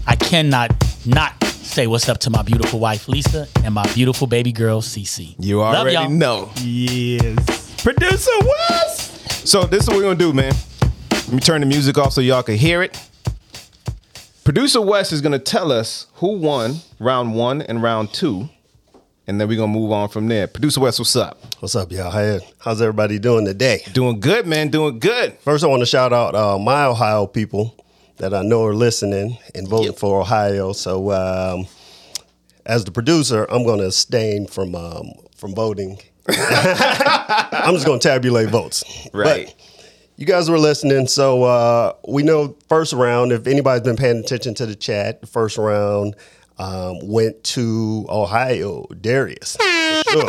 I cannot not say what's up to my beautiful wife Lisa and my beautiful baby girl Cece. You Love already y'all. know. Yes. Producer West. So this is what we're gonna do, man. Let me turn the music off so y'all can hear it. Producer West is gonna tell us who won round one and round two, and then we're gonna move on from there. Producer West, what's up? What's up, y'all? How, how's everybody doing today? Doing good, man. Doing good. First, I want to shout out uh, my Ohio people that I know are listening and voting for Ohio. So, um, as the producer, I'm going to abstain from um, from voting. I'm just going to tabulate votes. Right. But you guys were listening, so uh, we know first round. If anybody's been paying attention to the chat, the first round um, went to Ohio. Darius. Sure.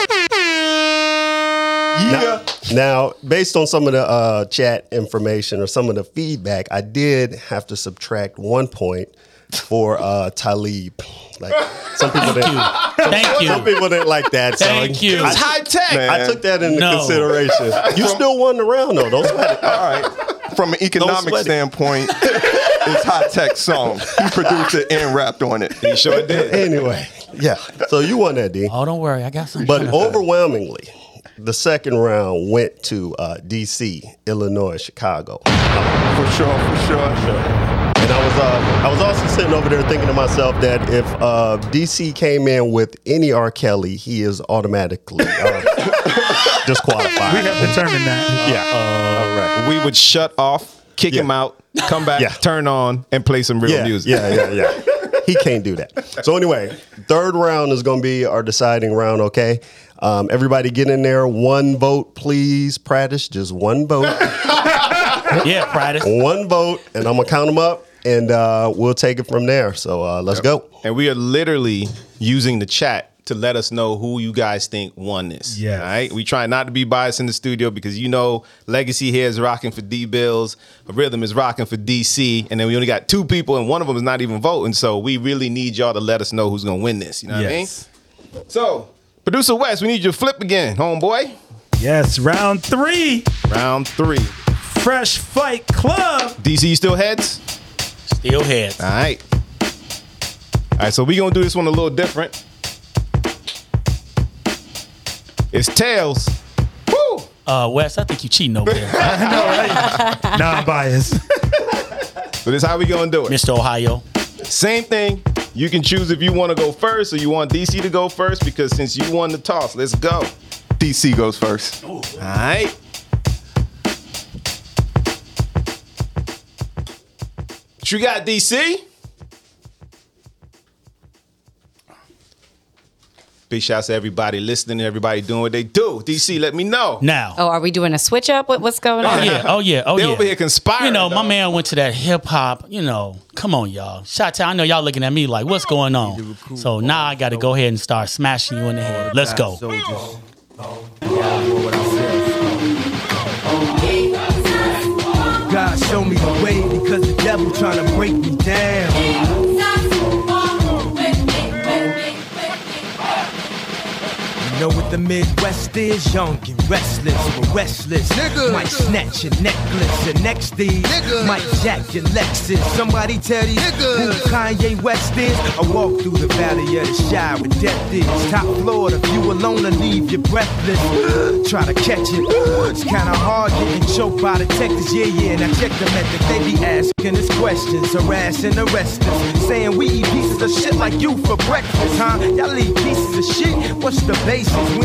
Now, now, based on some of the uh, chat information or some of the feedback, I did have to subtract one point for uh, Talib. Like some people didn't. Some, Thank you. Some people didn't like that. So Thank you. I, It was Hi-Tek. I took that into No. consideration. You still won the round though. Don't sweat it. All right. From an economic standpoint, it's Hi-Tek song. He produced it and rapped on it. He sure did. Anyway, yeah. So you won that, D. Oh, don't worry. I got some. But overwhelmingly, the second round went to uh, D.C., Illinois, Chicago. For sure, for sure, sure. And I was uh, I was also sitting over there thinking to myself that if uh, DC came in with any R. Kelly, he is automatically uh, disqualified. We have determined that. Yeah. All right. We would shut off, kick him out, come back, Yeah. turn on, and play some real yeah, music. Yeah, yeah, yeah. he can't do that. So anyway, third round is going to be our deciding round. Okay, um, everybody get in there. One vote, please. Practice just one vote. yeah, practice. One vote, and I'm gonna count them up, and uh, we'll take it from there. So uh, let's go. And we are literally using the chat to let us know who you guys think won this. Yeah. All right. We try not to be biased in the studio because you know Legacy here is rocking for D Bills, Rhythm is rocking for DC, and then we only got two people and one of them is not even voting. So we really need y'all to let us know who's gonna win this. You know what Yes. I mean? So, producer West, we need you to flip again, homeboy. Yes, round three. Round three. Fresh Fight Club. DC, you still heads? Still heads. All right. All right, so we gonna do this one a little different. It's tails. Woo! Uh, Wes, I think you cheating over there. Non-biased. So this how we gonna do it. Mr. Ohio. Same thing. You can choose if you want to go first or you want DC to go first because since you won the toss, let's go. DC goes first. All right. What you got, DC? Big shouts to everybody listening, everybody doing what they do. DC, let me know. Now. Oh, are we doing a switch up? What, what's going oh, on? Oh yeah, oh yeah, oh They yeah. over here conspiring, You know, my man went to that hip hop. You know, come on, y'all. Shout out. I know y'all looking at me like, what's going on? So now I got to go ahead and start smashing you in the head. Let's go. God show me the way because the devil trying to break me down. The Midwest is? Young and restless, but restless. Nigga. Might snatch your necklace, and next these might jack your Lexus. Somebody tell these who Kanye West is. I walk through the valley of the Chi with death is. Top floor, the view alone will leave you breathless. Try to catch it. It's kinda hard getting choked by detectives. Yeah, yeah, now check the method. They be asking us questions, harassing, arresting us. Saying we eat pieces of shit like you for breakfast, huh? Y'all eat pieces of shit? What's the basis?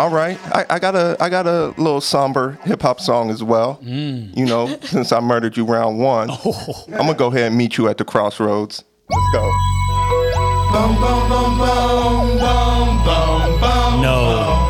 All right, I, I got a I got a little somber hip hop song as well. Mm. You know, since I murdered you round one, Oh. I'm gonna go ahead and meet you at the crossroads. Let's go. No.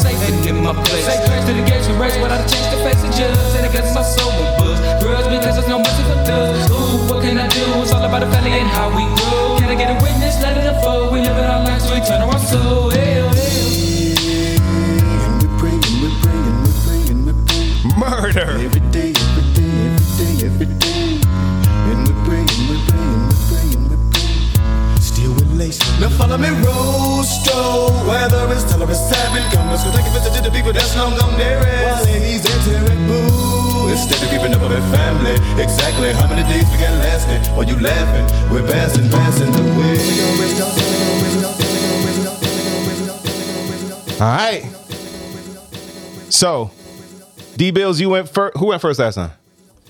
Safe and in my place. Say grace to the gates we race without a chance to face the judge. And against my soul with buzz. Grudge because there's no mercy for thugs. Ooh, what can I do? It's all about the family and how we grow. Can I get a witness? Let it unfold. We live in our lives, we turn our soul. Hey, Murder. Every day, every day, Now follow me, Rosto. Weather is tolerance, seven. Come, let's go take a visit to the people that's long gone there. While ladies and terrible. Instead of keeping up with family. Exactly how many days we got lasting? While you laughing, we're passing, passing the way. All right. So, D Bills, you went first. Who went first last time?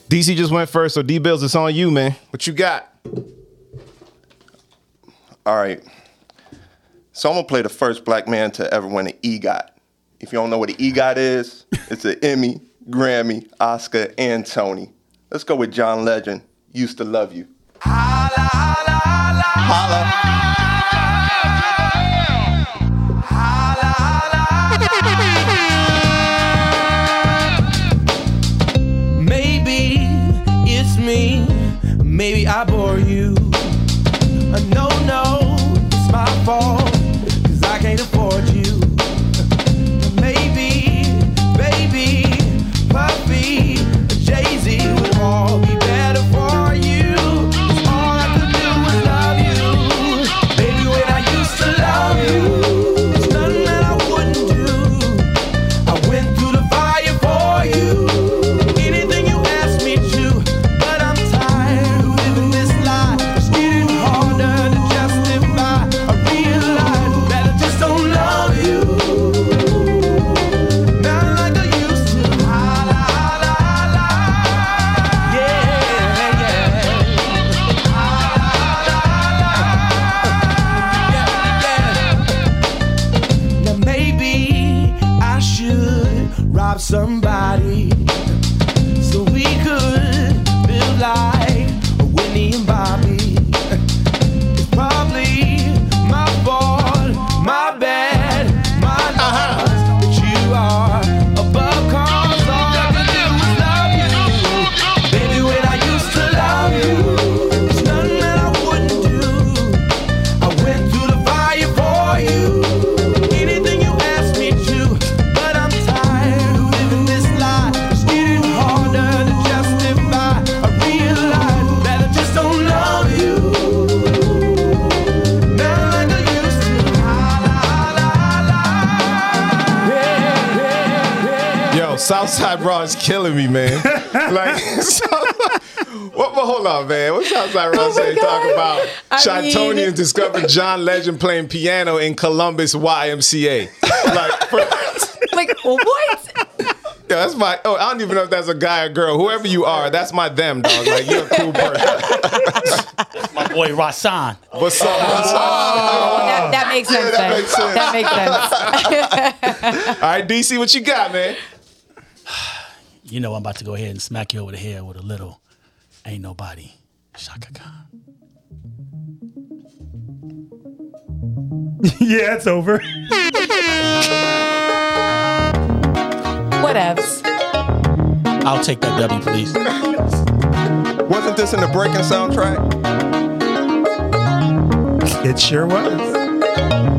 DC just went first, so D Bills, it's on you, man. What you got? All right. So I'm gonna play the first black man to ever win an EGOT. If you don't know what an EGOT is, it's an Emmy, Grammy, Oscar, and Tony. Let's go with John Legend. Used to love you. Maybe it's me. Maybe I bore you. Southside killing me, man. like, so, what? But hold on, man. What Southside Raw say? Talk about I Shantonians mean- discovered John Legend playing piano in Columbus YMCA. Like, like what? Yeah, that's my. Oh, I don't even know if that's a guy or girl. Whoever you are, that's my them, dog. Like you're a cool person. My boy Rasan. What's up? Oh, that, that makes sense. that then. makes sense. That makes sense. All right, DC, what you got, man? You know I'm about to go ahead and smack you over the head with a little ain't nobody. Chaka Khan. yeah, it's over. Whatevs. I'll take that W, please. Wasn't this in the Breakin' soundtrack? It sure was.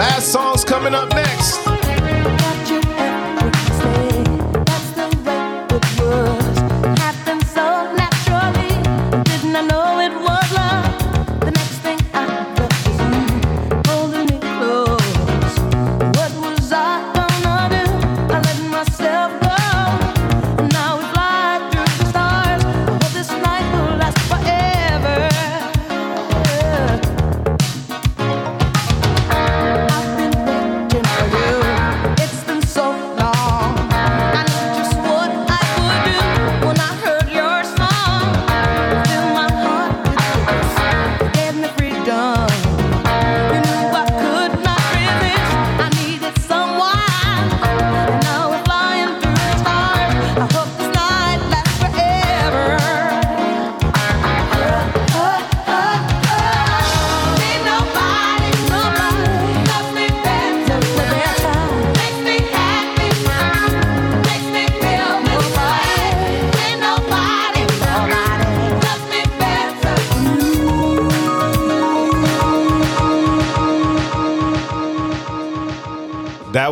Last song's coming up next.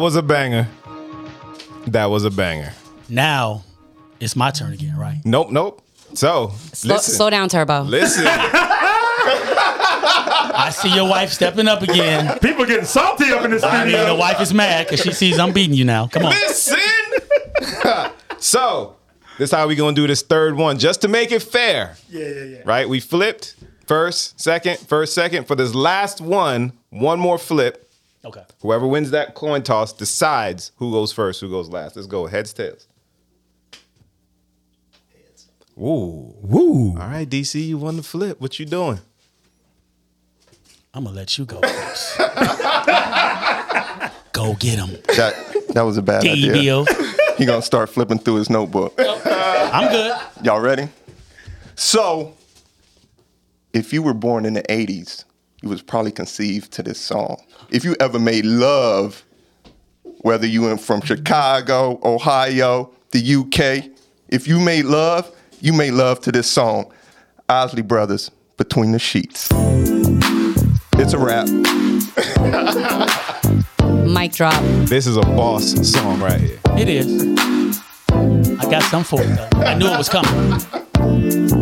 Was a banger. That was a banger. Now it's my turn again, right? Nope, nope. So Slow, listen, slow down, Turbo. listen. I see your wife stepping up again. People getting salty up in this I mean, studio. the wife is mad because she sees I'm beating you now. Come on. Listen. so this is how we gonna do this third one, just to make it fair. Yeah, yeah, yeah. Right? We flipped first, second, first, second. For this last one, one more flip. Okay. Whoever wins that coin toss decides who goes first, who goes last. Let's go. Heads, tails. Ooh. Woo. Woo. All right, DC, you won the flip. What you doing? I'm gonna let you go first. go get him. That that was a bad idea. D-Bill. He gonna start flipping through his notebook. I'm good. Y'all ready? So, if you were born in the '80s, you was probably conceived to this song. If you ever made love, whether you went from Chicago, Ohio, the UK, if you made love, you made love to this song, Isley Brothers, "Between the Sheets." It's a wrap. Mic drop. This is a boss song right here. It is. I got some for it though. I knew it was coming.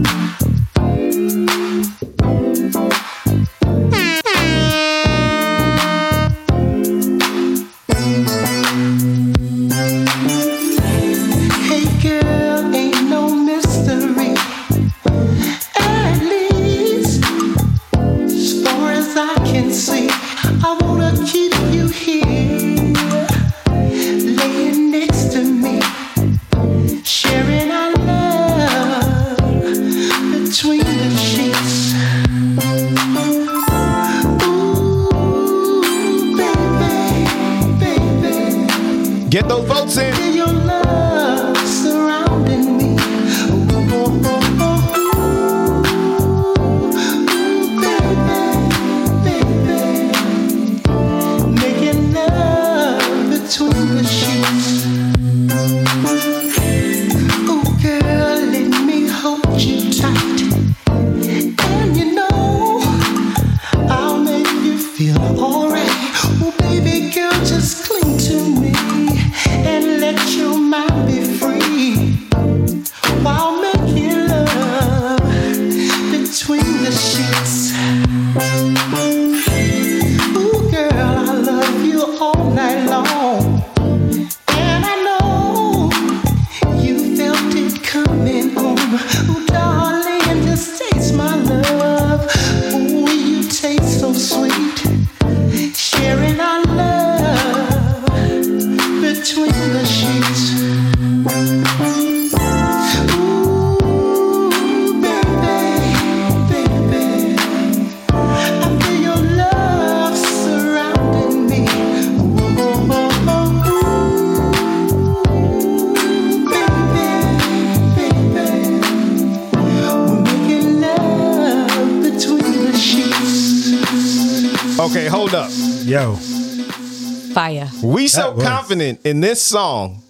So That was- confident in this song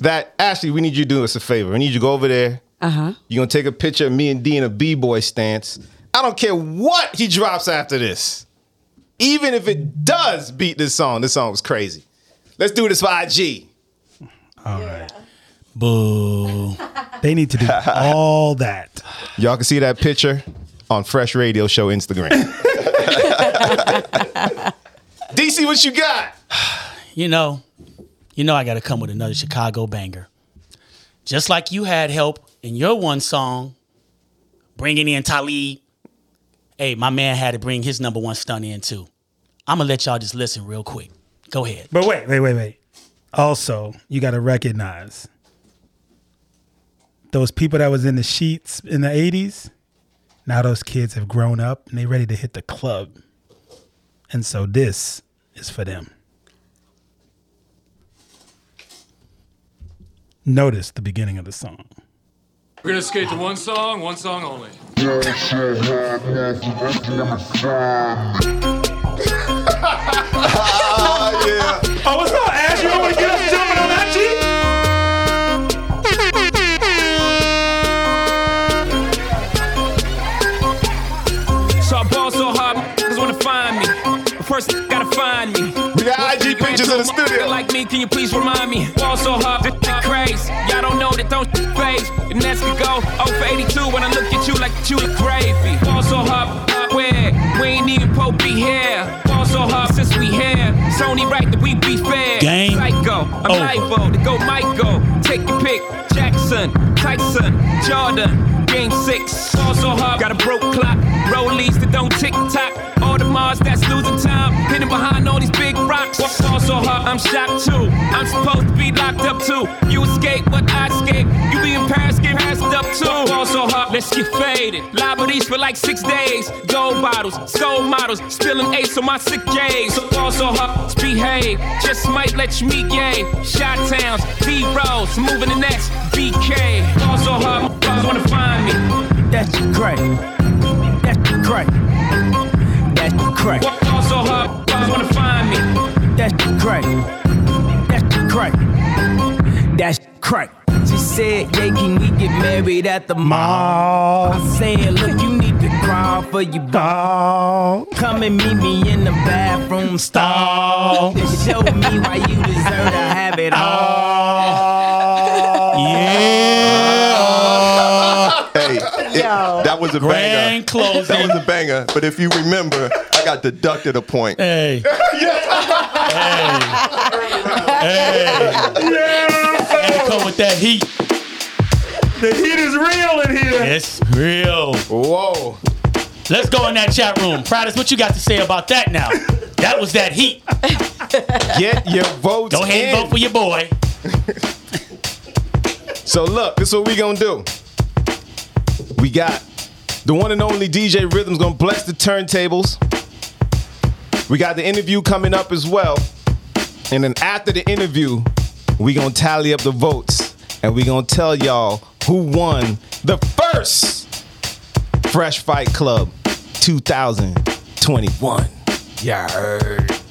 that Ashley, we need you to do us a favor. We need you to go over there. Uh huh. You're gonna take a picture of me and D in a B-boy stance. I don't care what he drops after this. Even if it does beat this song, this song was crazy. Let's do this for IG. All right. Boo. They need to do all that. Y'all can see that picture on Fresh Radio Show Instagram. DC, what you got? You know, you know I got to come with another Chicago banger. Just like you had help in your one song, bringing in Talib. Hey, my man had to bring his number one stunt in too. I'm gonna let y'all just listen real quick. Go ahead. But wait, wait, wait, wait. Also, you got to recognize those people that was in the sheets in the 80s. Now those kids have grown up and they ready to hit the club. And so this is for them. Notice the beginning of the song. We're gonna skate to one song, one song only. yeah. Oh, what's up, Ash? You want to get us jumping on that G? So I ball so hard, niggas wanna find me. But first, gotta find me. We got IG in the studio. Like me, can you please remind me? Ball so hard, this shit crazy. Y'all don't know that don't shit phase. And that's could go 0 for 82 when I look at you like you the gravy. Ball so hard, where? We ain't even Pope be here. Ball so hard since we here. It's only right that we be fair. Game Psycho, I'm over. libo to go Michael. Take your pick. Jackson, Tyson, Jordan. Game six, also hard. Got a broke clock. Rollies that don't tick tock. All the Mars that's losing time. Hidden behind all these big rocks. Also hard. I'm shocked too. I'm supposed to be locked up too. You escape, but I escape. You be in Paris, get passed up too. Also hard. Let's get faded. Liberties for like six days. Gold bottles, soul models. Spilling ace on my sick days. So also hard. Behave. Just might let you meet gay. Shot towns, B rolls. Moving the next BK. Also hard. Motherfuckers wanna find me. That's great. That's great. That's great. Also hard. Motherfuckers wanna find me. That's great. That's great. That's great. She said, yeah, can we get married at the mall? I said, look, you need to crawl for your ball. Come and meet me in the bathroom stall. And show me why you deserve to have it all. Yeah. Hey, it- that was a Grand banger. closing. That was a banger. But if you remember, I got deducted a point. Hey. Hey. Hey. And come with that heat. The heat is real in here. It's real. Whoa. Let's go in that chat room. Pradis, what you got to say about that now? That was that heat. Get your votes. Go ahead in. and vote for your boy. so look, this is what we gonna do. We got the one and only DJ Rhythm's gonna bless the turntables. We got the interview coming up as well. And then after the interview, we gonna tally up the votes and we gonna tell y'all who won the first Fresh Fight Club 2021. Yeah.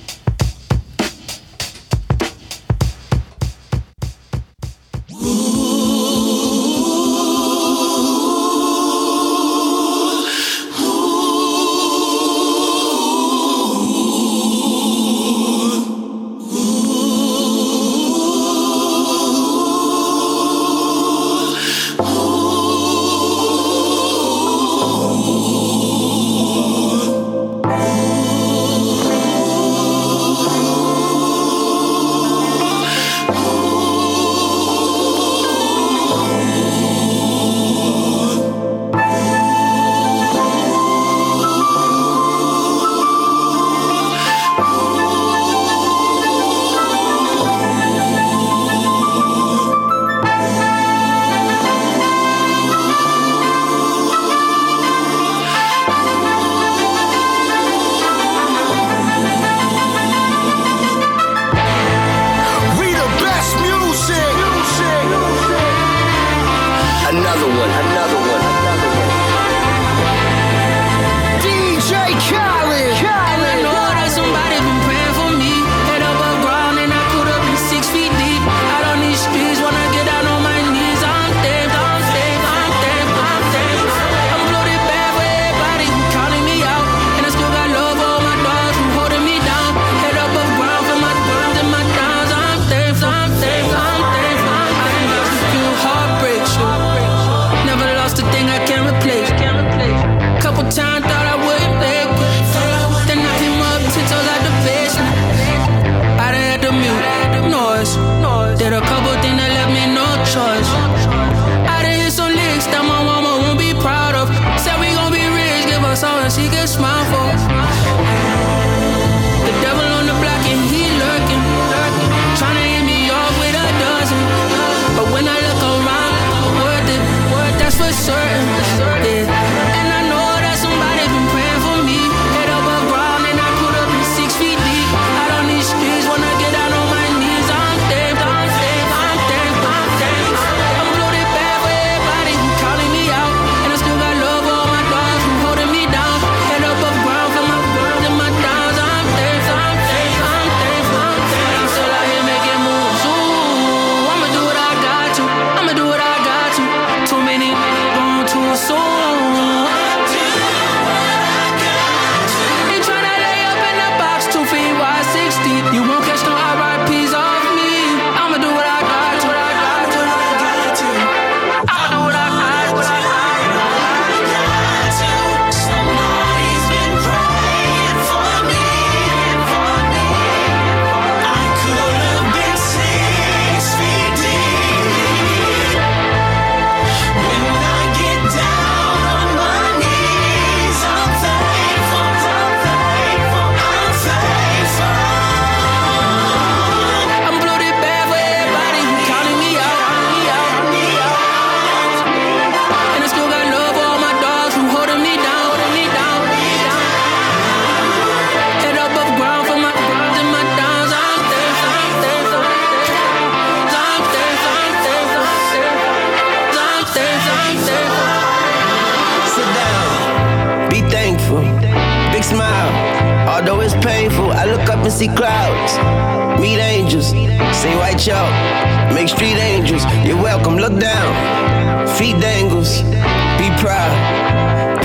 Oh.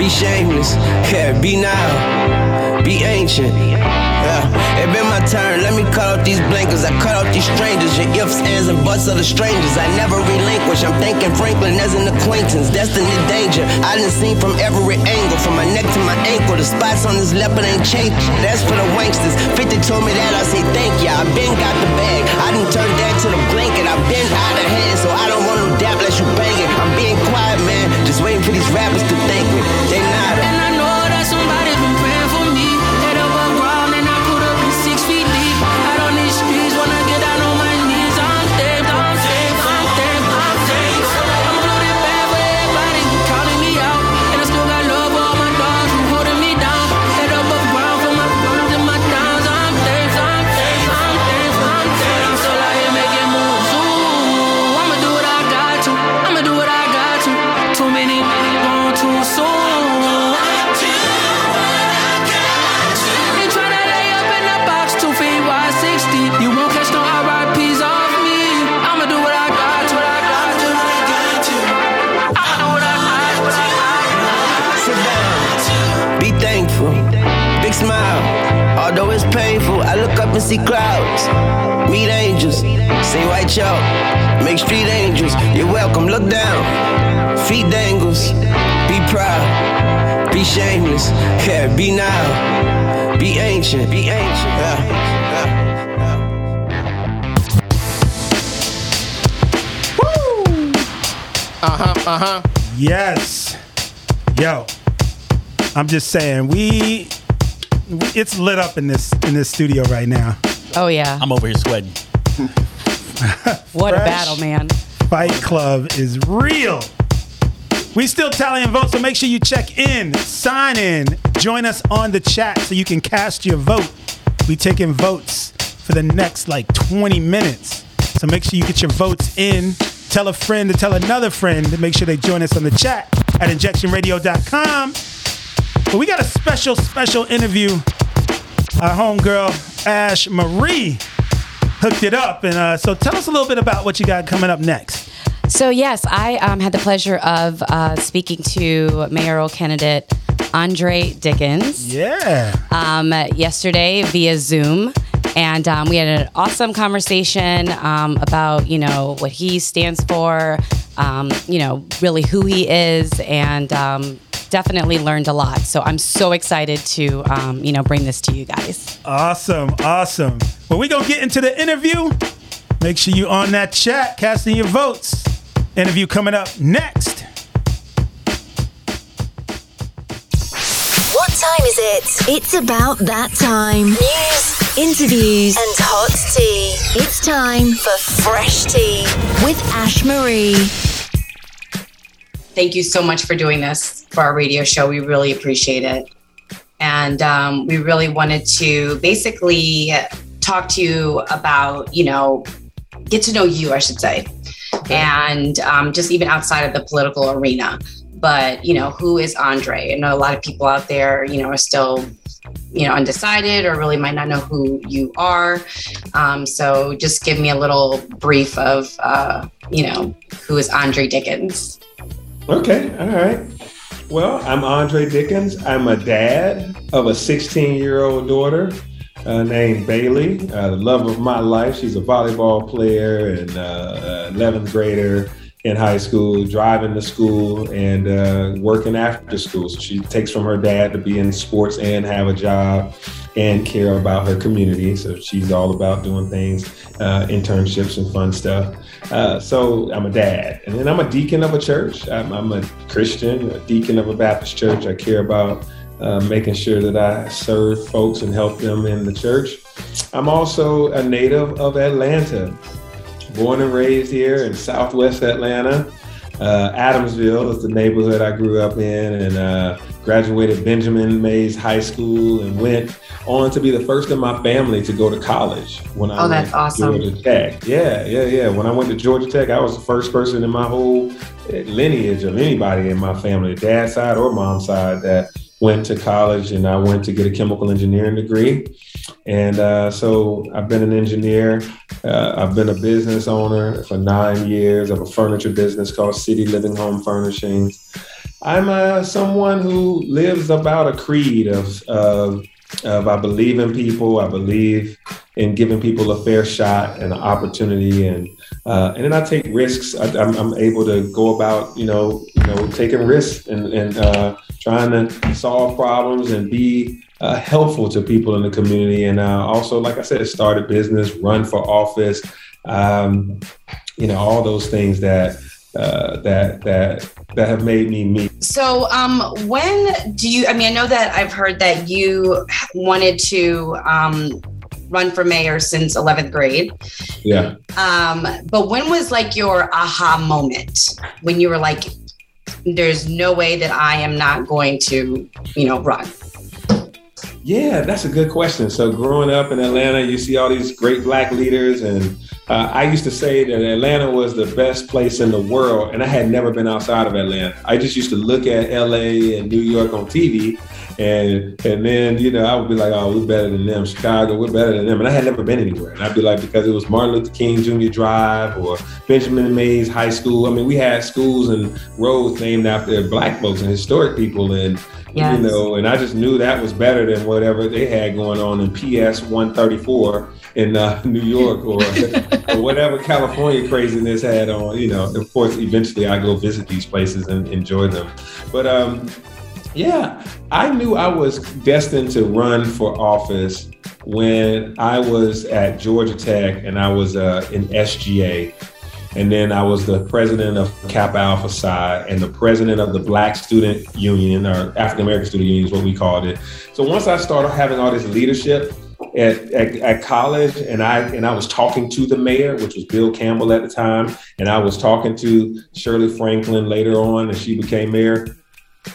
shameless. Yeah, be now be ancient. Yeah, it been my turn. Let me cut off these blinkers. I cut off these strangers. Your ifs, ands, and buts are the strangers. I never relinquish. I'm thinking Franklin as an acquaintance, destined to danger. I done seen from every angle, from my neck to my ankle. The spots on this leopard ain't changed. That's for the wanksters. 50 told me that I say thank ya. I been got the bag. I done turned that to the blanket. I been out of hand, so I don't want no dap Let you banging. I'm being quiet, man. Just waiting for these rappers to thank me. They not. See crowds, meet angels, say white chalk, make street angels. You're welcome, look down, feet dangles, be proud, be shameless, yeah, be now, be ancient, be ancient. Yeah. Uh huh. Uh huh. Yes. Yo. I'm just saying, we it's lit up in this in this studio right now. Oh yeah. I'm over here sweating. What a battle, man. Fight Club is real. We still tallying votes, so make sure you check in, sign in, join us on the chat so you can cast your vote. We taking votes for the next like 20 minutes. So make sure you get your votes in. Tell a friend to tell another friend to make sure they join us on the chat at injectionradio.com. But we got a special, special interview. Our homegirl, Ash Marie, hooked it up. And uh, so tell us a little bit about what you got coming up next. So yes, I um, had the pleasure of uh, speaking to mayoral candidate Andre Dickens. Yeah. Um, yesterday via Zoom, and um, we had an awesome conversation um, about you know what he stands for, um, you know really who he is, and um, definitely learned a lot. So I'm so excited to um, you know bring this to you guys. Awesome, awesome. Well, we're gonna get into the interview. Make sure you're on that chat, casting your votes. Interview coming up next. What time is it? It's about that time. News, interviews, and hot tea. It's time for Fresh Tea with Ash Marie. Thank you so much for doing this for our radio show. We really appreciate it. And um, we really wanted to basically talk to you about, you know, get to know you, I should say, and um, just even outside of the political arena. But, you know, who is Andre? I know a lot of people out there, you know, are still, you know, undecided or really might not know who you are. Um, so just give me a little brief of, uh, you know, who is Andre Dickens? Okay, all right. Well, I'm Andre Dickens. I'm a dad of a 16 year old daughter uh, named Bailey, uh, the love of my life. She's a volleyball player and uh, 11th grader in high school, driving to school and uh, working after school. So she takes from her dad to be in sports and have a job and care about her community. So she's all about doing things, uh, internships and fun stuff. Uh, so I'm a dad, and then I'm a deacon of a church. I'm, I'm a Christian, a deacon of a Baptist church. I care about uh, making sure that I serve folks and help them in the church. I'm also a native of Atlanta, born and raised here in Southwest Atlanta. Uh, Adamsville is the neighborhood I grew up in, and uh, graduated Benjamin Mays High School, and went on to be the first in my family to go to college when I Oh, that's went to awesome. Georgia Tech. Yeah, yeah, yeah. When I went to Georgia Tech, I was the first person in my whole lineage of anybody in my family, dad side or mom side, that went to college, and I went to get a chemical engineering degree. And uh, so I've been an engineer. Uh, I've been a business owner for nine years of a furniture business called City Living Home Furnishings. I'm uh, someone who lives about a creed of, of, of I believe in people. I believe in giving people a fair shot and an opportunity, and uh, and then I take risks. I, I'm, I'm able to go about you know you know taking risks and and uh, trying to solve problems and be uh, helpful to people in the community. And uh, also, like I said, start a business, run for office, um, you know, all those things that uh, that that that have made me me. So, um, when do you? I mean, I know that I've heard that you wanted to um, run for mayor since 11th grade. Yeah. Um, but when was like your aha moment when you were like, "There's no way that I am not going to, you know, run." Yeah, that's a good question. So, growing up in Atlanta, you see all these great black leaders, and uh, I used to say that Atlanta was the best place in the world, and I had never been outside of Atlanta. I just used to look at LA and New York on TV, and and then you know I would be like, oh, we're better than them. Chicago, we're better than them, and I had never been anywhere. And I'd be like, because it was Martin Luther King Jr. Drive or Benjamin Mays High School. I mean, we had schools and roads named after black folks and historic people, and Yes. you know, and I just knew that was better than whatever they had going on in PS 134 in uh, New York or, or whatever California craziness had on. You know, of course, eventually I go visit these places and enjoy them. But um, yeah, I knew I was destined to run for office when I was at Georgia Tech and I was uh, in SGA. And then I was the president of Kappa Alpha Psi and the president of the Black Student Union, or African American Student Union is what we called it. So once I started having all this leadership at, at, at college, and I and I was talking to the mayor, which was Bill Campbell at the time, and I was talking to Shirley Franklin later on, and she became mayor.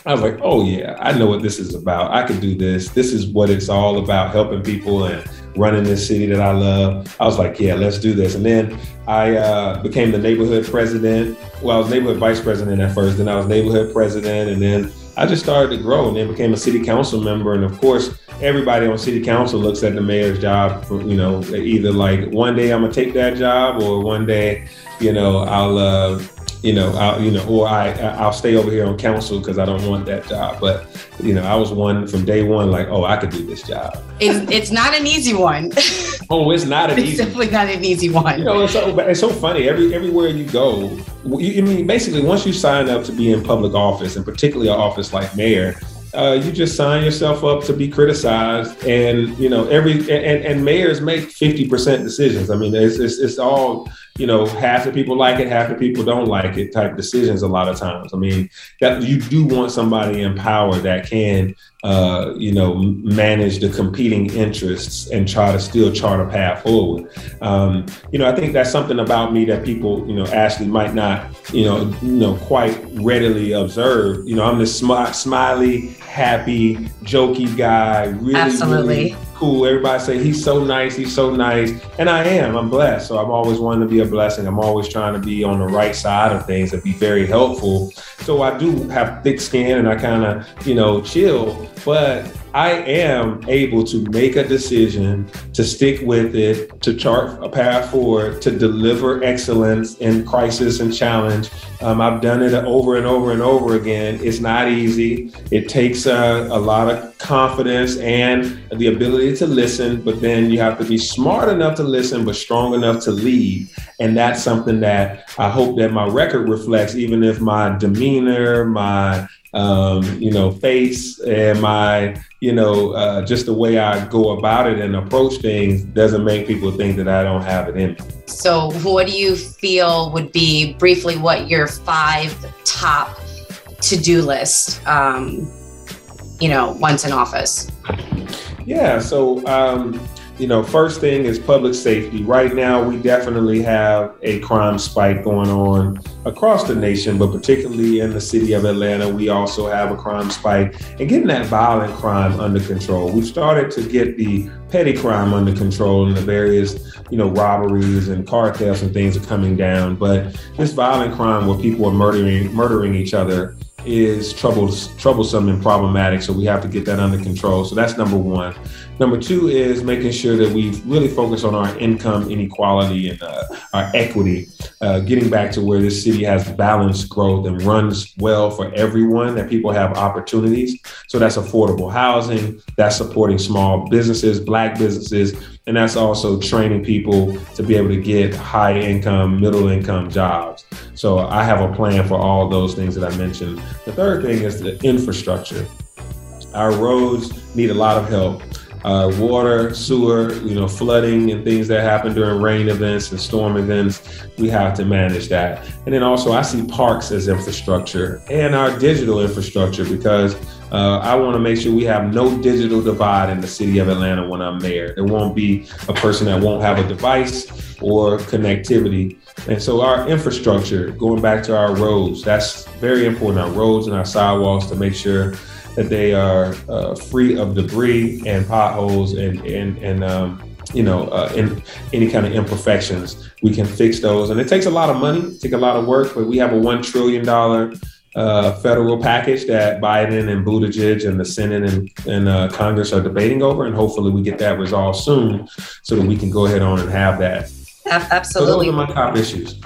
I was like, oh yeah, I know what this is about. I can do this. This is what it's all about, helping people and running this city that I love. I was like, yeah, let's do this. And then I uh, became the neighborhood president. Well, I was neighborhood vice president at first, then I was neighborhood president, and then I just started to grow and then became a city council member. And of course, everybody on city council looks at the mayor's job for, you know, either like one day I'm gonna take that job or one day, you know, I'll uh, you know, I'll, you know, or I I'll stay over here on council because I don't want that job. But you know, I was one from day one, like, oh, I could do this job. It's, it's not an easy one. Oh, it's not an it's easy. definitely not an easy one. You know, it's so it's so funny. Every everywhere you go, you, I mean, basically, once you sign up to be in public office, and particularly an office like mayor, uh, you just sign yourself up to be criticized, and you know, every and, and mayors make fifty percent decisions. I mean, it's, it's it's all you know, half the people like it, half the people don't like it type decisions a lot of times. I mean, that you do want somebody in power that can, uh, you know, manage the competing interests and try to still chart a path forward. Um, you know, I think that's something about me that people, you know, actually might not, you know, you know, quite readily observe. You know, I'm this smi- smiley, happy, jokey guy, really, Absolutely. really cool. Everybody say he's so nice, he's so nice. And I am. I'm blessed. So I'm always wanting to be a blessing. I'm always trying to be on the right side of things and be very helpful. So I do have thick skin and I kind of, you know, chill. But I am able to make a decision to stick with it, to chart a path forward, to deliver excellence in crisis and challenge. Um, I've done it over and over and over again. It's not easy. It takes uh, a lot of confidence and the ability to listen, but then you have to be smart enough to listen, but strong enough to lead. And that's something that I hope that my record reflects, even if my demeanor, my um, you know, face and my, you know, uh, just the way I go about it and approach things doesn't make people think that I don't have it in me. So, what do you feel would be briefly what your five top to do list, um, you know, once in office? Yeah. So, um, you know, first thing is public safety. Right now, we definitely have a crime spike going on across the nation, but particularly in the city of Atlanta, we also have a crime spike and getting that violent crime under control. We've started to get the petty crime under control and the various, you know, robberies and car thefts and things are coming down. But this violent crime where people are murdering murdering each other is troubles, troublesome and problematic. So we have to get that under control. So that's number one. Number two is making sure that we really focus on our income inequality and uh, our equity, uh, getting back to where this city has balanced growth and runs well for everyone, that people have opportunities. So that's affordable housing, that's supporting small businesses, black businesses, and that's also training people to be able to get high income, middle income jobs. So I have a plan for all those things that I mentioned. The third thing is the infrastructure. Our roads need a lot of help. Uh, water, sewer, you know, flooding and things that happen during rain events and storm events, we have to manage that. And then also, I see parks as infrastructure and our digital infrastructure because uh, I want to make sure we have no digital divide in the city of Atlanta when I'm mayor. There won't be a person that won't have a device or connectivity. And so, our infrastructure, going back to our roads, that's very important. Our roads and our sidewalks to make sure that they are uh, free of debris and potholes and and and um, you know uh, any kind of imperfections. We can fix those, and it takes a lot of money, take a lot of work. But we have a one trillion dollar uh, federal package that Biden and Buttigieg and the Senate and, and uh, Congress are debating over, and hopefully we get that resolved soon, so that we can go ahead on and have that. Ab- So those Absolutely. are my top issues.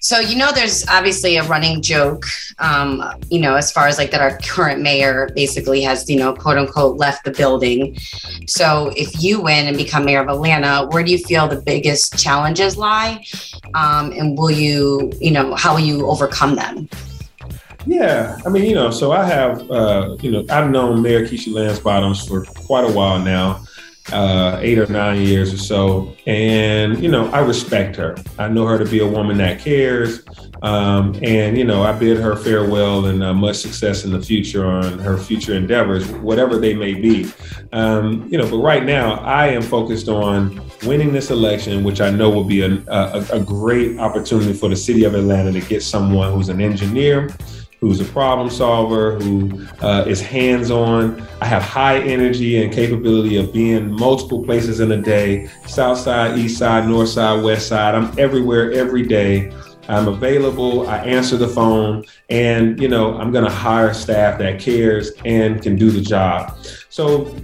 So you know, there's obviously a running joke, um, you know, as far as like that our current mayor basically has, you know, quote unquote, left the building. So if you win and become mayor of Atlanta, where do you feel the biggest challenges lie, um, and will you, you know, how will you overcome them? Yeah, I mean, you know, so I have, uh, you know, I've known Mayor Keisha Lance Bottoms for quite a while now, uh, eight or nine years or so, and you know, I respect her. I know her to be a woman that cares, um, and you know, I bid her farewell and uh, much success in the future on her future endeavors, whatever they may be. Um, you know, but right now, I am focused on winning this election, which I know will be a, a, a great opportunity for the city of Atlanta to get someone who's an engineer who's a problem solver, who uh, is hands on. I have high energy and capability of being multiple places in a day south side, east side, north side, west side. I'm everywhere every day. I'm available. I answer the phone, and you know I'm going to hire staff that cares and can do the job. So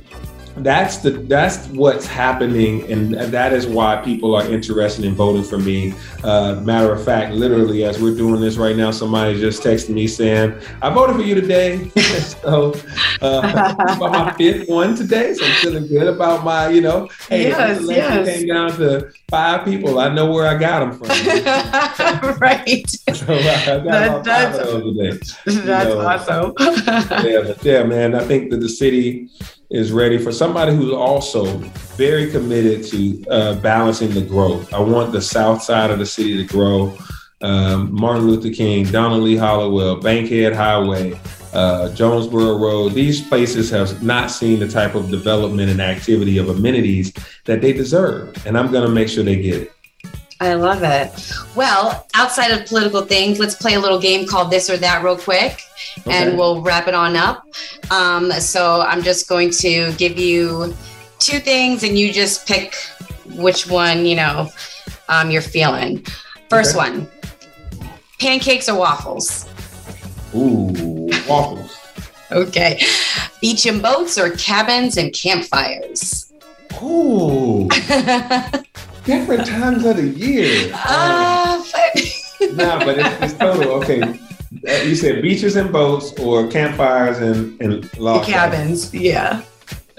that's the that's what's happening and that is why people are interested in voting for me. Uh, matter of fact literally as we're doing this right now somebody just texted me saying i voted for you today. So uh, about my fifth one today so i'm feeling good about my you know hey Yes, yes. came down to five people i know where i got them from. Right. So uh, i got of those today. You That's know, awesome. yeah, but yeah, man, I think that the city is ready for somebody who's also very committed to uh, balancing the growth. I want the south side of the city to grow. Um, Martin Luther King, Donald Lee Hollowell, Bankhead Highway, uh, Jonesboro Road, these places have not seen the type of development and activity of amenities that they deserve. And I'm going to make sure they get it. I love it. Well, outside of political things, let's play a little game called This or That real quick, Okay. and we'll wrap it on up. Um, so I'm just going to give you two things, and you just pick which one you know um, you're feeling. First Okay. one: pancakes or waffles. Ooh, waffles. Okay. Beach and boats or cabins and campfires. Ooh. Different times of the year. Uh, nah, but it's, it's total. Okay. Uh, you said beaches and boats or campfires and, and log cabins. Yeah.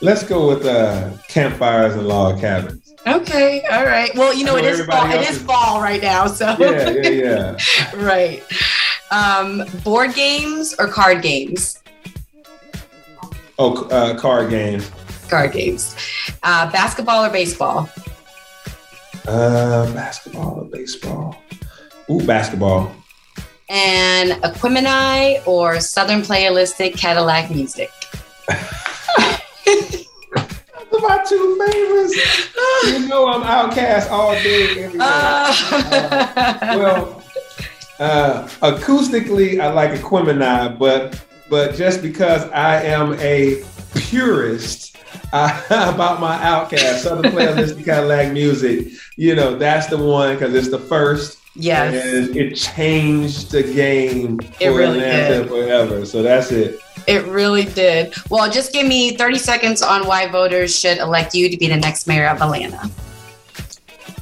Let's go with uh, campfires and log cabins. Okay. All right. Well, you know, it fall. everybody It is is- fall right now. So. Yeah, yeah, yeah. right. Um, board games or card games? Oh, uh, card games. Card games. Uh, basketball or baseball? Uh, basketball or baseball? Ooh, basketball. And Aquemini or Southern Playalistic Cadillac music? Those are my two favorites. you know I'm OutKast all day, every day. Uh, well, uh, acoustically, I like Aquemini, but but just because I am a purist about my OutKast, Southern Playalistic Cadillac music, you know, that's the one because it's the first. Yes. And it changed the game It for really Atlanta did. forever. So that's it. It really did. Well, just give me 30 seconds on why voters should elect you to be the next mayor of Atlanta.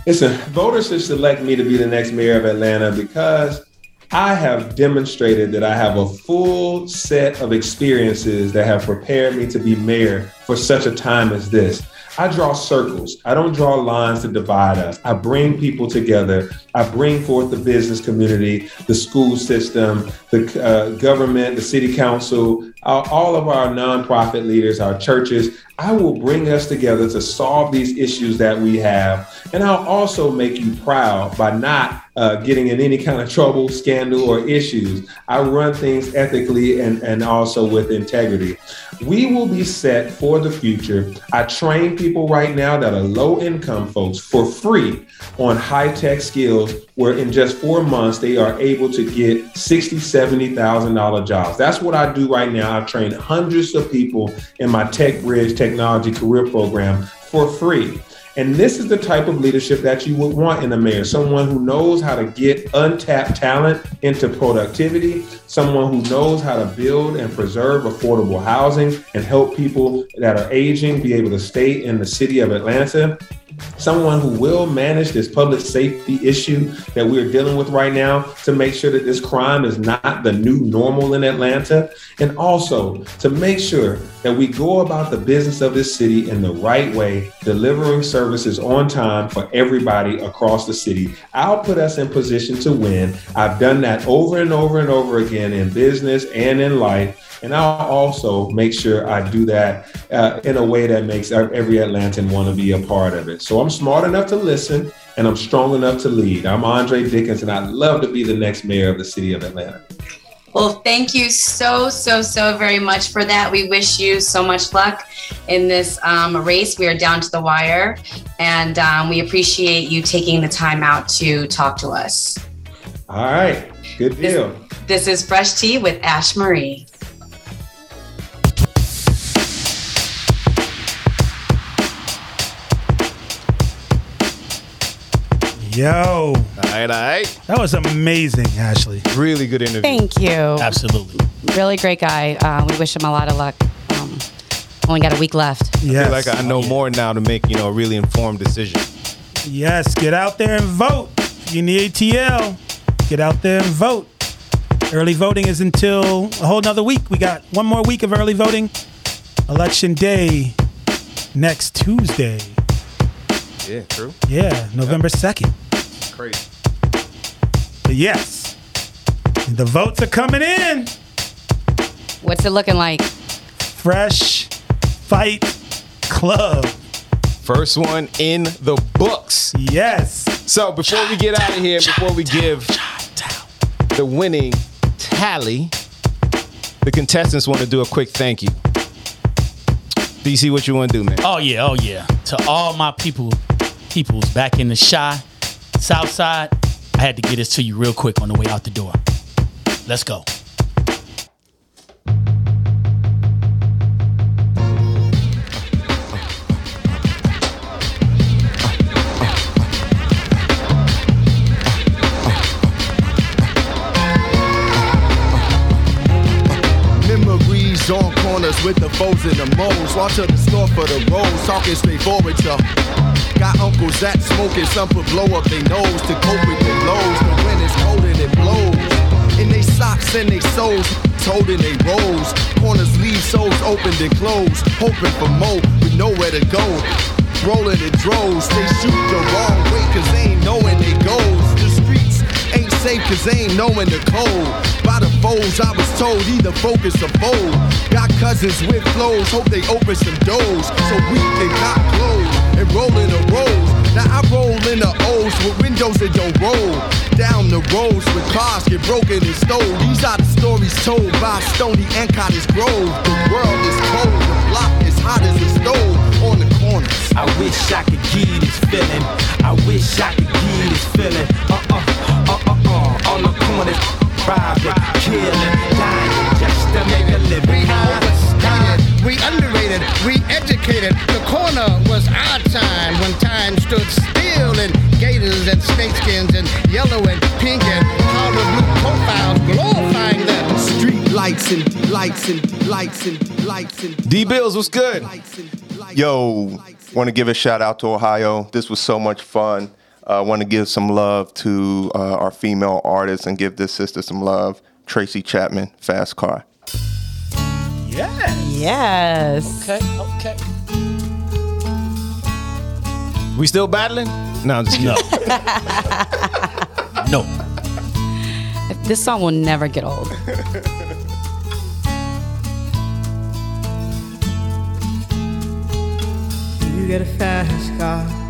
Listen, voters should select me to be the next mayor of Atlanta because I have demonstrated that I have a full set of experiences that have prepared me to be mayor for such a time as this. I draw circles. I don't draw lines to divide us. I bring people together. I bring forth the business community, the school system, the uh, government, the city council, all all of our nonprofit leaders, our churches. I will bring us together to solve these issues that we have. And I'll also make you proud by not uh, getting in any kind of trouble, scandal, or issues. I run things ethically and, and also with integrity. We will be set for the future. I train people right now that are low income folks for free on high tech skills where in just four months they are able to get sixty, seventy thousand dollar jobs. That's what I do right now. I've trained hundreds of people in my Tech Bridge Technology Career Program for free. And this is the type of leadership that you would want in a mayor someone who knows how to get untapped talent into productivity, someone who knows how to build and preserve affordable housing and help people that are aging be able to stay in the city of Atlanta. Someone who will manage this public safety issue that we're dealing with right now to make sure that this crime is not the new normal in Atlanta, and also to make sure that we go about the business of this city in the right way, delivering services on time for everybody across the city. I'll put us in position to win. I've done that over and over and over again in business and in life. And I'll also make sure I do that uh, in a way that makes every Atlantan want to be a part of it. So I'm smart enough to listen and I'm strong enough to lead. I'm Andre Dickens, and I'd love to be the next mayor of the city of Atlanta. Well, thank you so, so, so very much for that. We wish you so much luck in this um, race. We are down to the wire, and um, we appreciate you taking the time out to talk to us. All right. Good deal. This is Fresh Tea with Ash Marie. Yo. All right, all right. That was amazing, Ashley. Really good interview. Thank you. Absolutely. Really great guy. Uh, we wish him a lot of luck. Um, only got a week left. I feel like I know more now to make, you know, a really informed decision. Yes, get out there and vote. If you need ATL, get out there and vote. Early voting is until a whole nother week. We got one more week of early voting. Election day next Tuesday. Yeah, true. Yeah, November 2nd. Crazy. But yes, the votes are coming in. What's it looking like? Fresh Fight Club. First one in the books. Yes. So before we get out of here, before we give the winning tally, the contestants want to do a quick thank you. DC, what you want to do, man? Oh yeah, oh yeah. To all my people, peoples back in the Chi South Side, I had to get this to you real quick on the way out the door. Let's go. With the foes and the moles. Walk to the store for the rolls, talking straightforward, yo. Got uncles that smoking, some put blow up their nose to cope with the blows. The wind is cold and it blows. In they socks and they soles, holding they rolls. Corners leave souls opened and closed, hoping for more with nowhere to go. Rolling in droves, they shoot the wrong way cause they ain't knowing they goes. The streets ain't safe cause they ain't knowing the code. By the foes, I was told either focus or fold. Got cousins with flows, hope they open some doors so we can not close and roll in the rolls. Now I roll in the O's with windows that don't roll. Down the roads with cars get broken and stole. These are the stories told by Stony and Cottage Grove. The world is cold, the block is hot as a stove on the corners. I wish I could give this feeling. I wish I could give this feeling. Uh uh, uh uh uh. On the corners, robbing, killing, dying just to make a living. overstated, we underrated, we educated. The corner was our time when time stood still in gators and snakeskins and yellow and pink and powder blue profiles glorifying the street lights and lights and lights and lights and D Bills, what's good? Yo, want to give a shout out to Ohio. This was so much fun. Uh, want to give some love to uh, our female artists and give this sister some love. Tracy Chapman, Fast Car. Yes. Yes. Okay, okay. We still battling? No, I'm just no. no. This song will never get old. You get a fast car.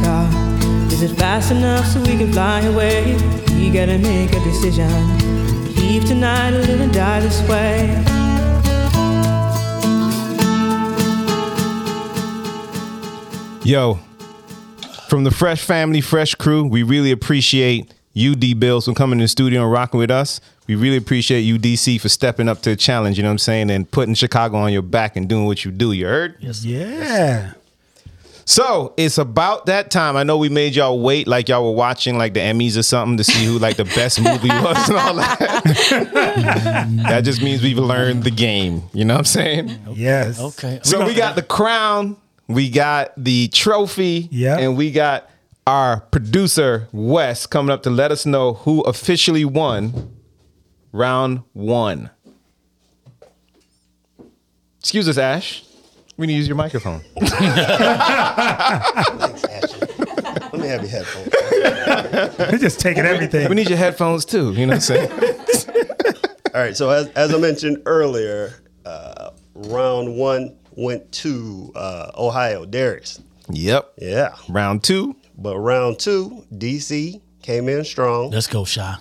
Is it fast enough so we can fly away? You gotta make a decision. Leave tonight or live and die this way. Yo, from the Fresh Family, Fresh Crew, we really appreciate you, D Bills, for coming in the studio and rocking with us. We really appreciate you, DC, for stepping up to the challenge, you know what I'm saying, and putting Chicago on your back and doing what you do. You heard? Yes. Yeah. So it's about that time. I know we made y'all wait like y'all were watching like the Emmys or something to see who like the best movie was and all that. that just means we've learned the game. You know what I'm saying? Yes. Okay. So we got the crown, we got the trophy, yeah, and we got our producer Wes coming up to let us know who officially won round one. Excuse us, Ash. We need to use your microphone. Let me have your headphones. They're just taking everything. We need your headphones too. You know what I'm saying? All right. So as, as I mentioned earlier, uh, round one went to uh, Ohio, Darius. Yep. Yeah. Round two. But round two, DC came in strong. Let's go, Chi.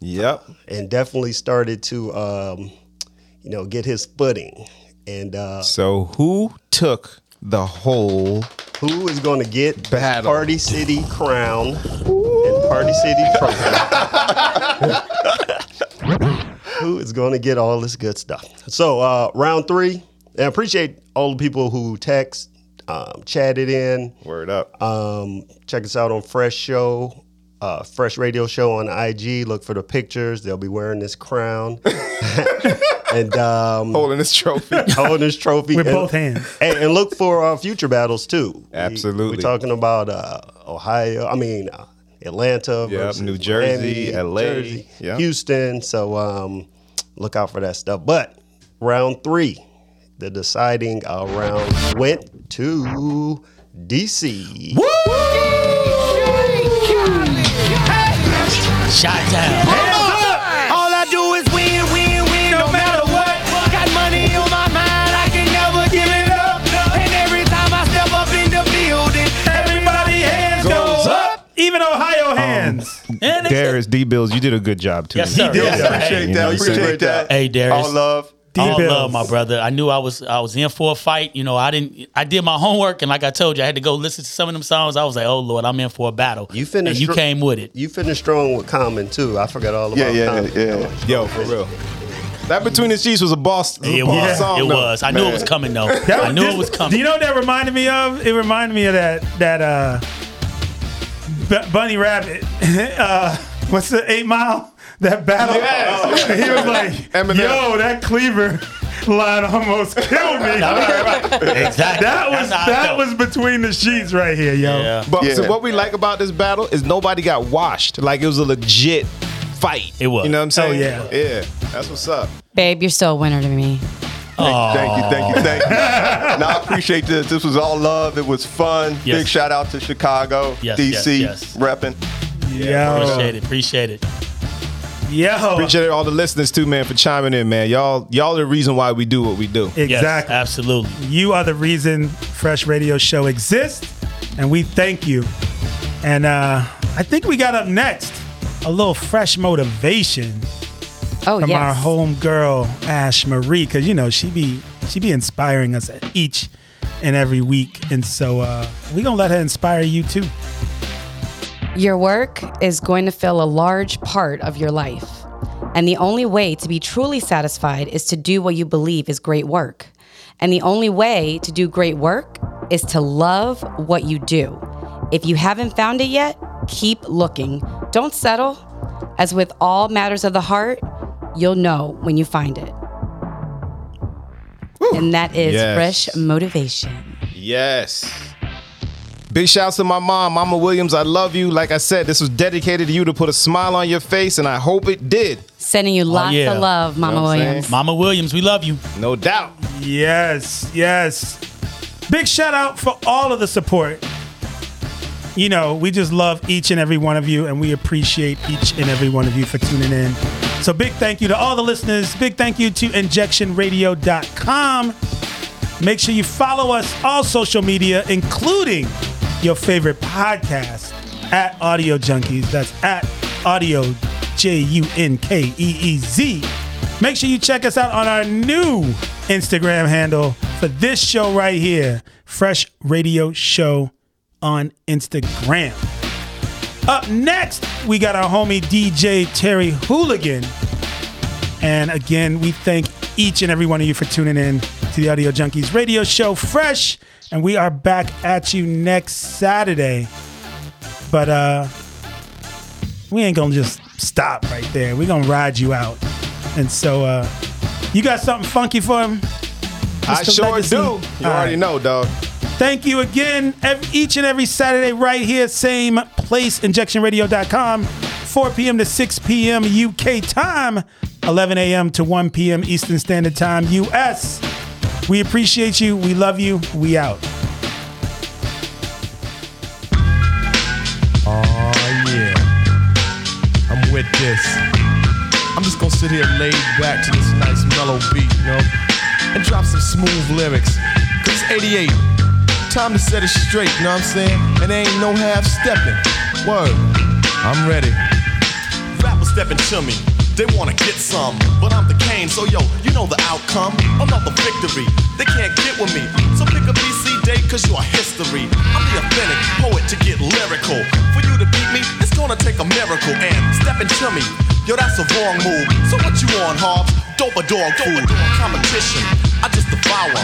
Yep. And definitely started to, um, you know, get his footing. And uh, So who took the whole who is going to get Battle. Party City crown and Party City trophy? who is going to get all this good stuff? So uh, round three, I appreciate all the people who text, um, chatted in. Word up. Um, check us out on Fresh Show, uh, Fresh Radio Show on IG. Look for the pictures. They'll be wearing this crown. and um, holding this trophy, holding this trophy With And- both hands. and, and look for uh, future battles too. Absolutely. we're talking about uh, Ohio. I mean uh, Atlanta, Yep, New Jersey, Miami, LA, Jersey, yep. Houston. So um, look out for that stuff. But round three, the deciding uh, round went to DC. Shot down. All I do is win, win, win, no matter what. Got money on my mind, I can never give it up. And every time I step up in the building, everybody hands Goes up. Even Ohio um, hands. Darius D Bills, you did a good job too. Yes, sir. You Yes, did sir. Appreciate You that. know what I'm saying? Appreciate that. Hey, Darius. All love. All D-Bills. love, my brother. I knew I was I was in for a fight. You know, I didn't. I did my homework, and like I told you, I had to go listen to some of them songs. I was like, oh lord, I'm in for a battle. You finished. And you str- came with it. You finished strong with Common too. I forgot all about Yeah, yeah, Common. yeah. Yo, for real. That between the Chiefs was a boss. was a It boss was. song, it though. was. I knew it was coming though. That I knew this- it was coming. Do you know what that reminded me of? It reminded me of that that uh, B- Bunny Rabbit. uh, what's the Eight Mile? That battle. Yes. he was like, Eminem. "Yo, that Cleaver line almost killed me." Exactly. That was That's how I that was between the sheets right here, yo. Yeah. But Yeah. so what we like about this battle is nobody got washed. Like it was a legit fight. It was. You know what I'm oh, saying? yeah. Yeah. That's what's up. Babe, you're still a winner to me. Thank you, thank you, thank you. now I appreciate this. This was all love. It was fun. Yes. Big shout out to Chicago, Yes, DC, yes, yes. repping. Yo, Appreciate it. Appreciate it. Yo, Appreciate all the listeners too, man, for chiming in, man. Y'all, y'all are the reason why we do what we do. Yes, exactly. absolutely. You are the reason Fresh Radio Show exists, and we thank you. And uh, I think we got up next a little fresh motivation Oh, from our home girl Ash Marie, because you know she be she be inspiring us each and every week, and so uh, we gonna let her inspire you too. Your work is going to fill a large part of your life. And the only way to be truly satisfied is to do what you believe is great work. And the only way to do great work is to love what you do. If you haven't found it yet, keep looking. Don't settle. As with all matters of the heart, you'll know when you find it. And that is Yes. fresh motivation. Yes. Big shouts to my mom, Mama Williams. I love you. Like I said, this was dedicated to you to put a smile on your face, and I hope it did. Sending you oh, lots yeah. of love, Mama You know what I'm Williams. saying? Mama Williams, we love you. No doubt. Yes, yes. Big shout out for all of the support. You know, we just love each and every one of you, and we appreciate each and every one of you for tuning in. So, big thank you to all the listeners. Big thank you to injectionradio.com. Make sure you follow us all social media, including your favorite podcast at Audio Junkeez. That's at Audio J U N K E E Z. Make sure you check us out on our new Instagram handle for this show right here, Fresh Radio Show on Instagram. Up next, we got our homie DJ Terry Hooligan. And again, we thank each and every one of you for tuning in to the Audio Junkeez radio show, Fresh. And we are back at you next Saturday. But uh we ain't gonna just stop right there. We're gonna ride you out. And so uh you got something funky for him? I Mr. sure Legacy? do. You All already right. know, dog. Thank you again. Ev- each and every Saturday, right here, same place, injectionradio.com, 4 p.m. to 6 p.m. UK time, 11 a.m. to 1 p.m. Eastern Standard Time, US. We appreciate you. We love you. We out. Oh yeah. I'm with this. I'm just gonna sit here laid back to this nice mellow beat, you know, and drop some smooth lyrics. Cause it's 88. Time to set it straight, you know what I'm saying? And there ain't no half stepping. Word. I'm ready. Rappers stepping to me. They wanna get some, but I'm the cane, so yo, you know the outcome. I'm not the victory. They can't get with me. So pick a BC date, cause you are history. I'm the authentic poet to get lyrical. For you to beat me, it's gonna take a miracle. And stepping to me, yo, that's a wrong move. So what you on, Hobbs? Dope a dog food. Competition, I just devour.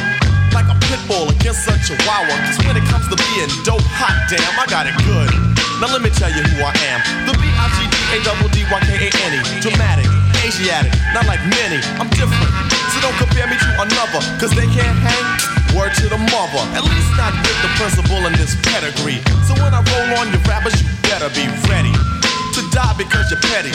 Like a pit bull against a chihuahua. Cause when it comes to being dope, hot damn, I got it good. Now let me tell you who I am. The B-I-G-D-A-D-D-Y-K-A-N-E. Dramatic, Asiatic, not like many. I'm different. So don't compare me to another. Cause they can't hang. Word to the mother. At least not with the principal in this pedigree. So when I roll on your rappers, you better be ready. To die because you're petty.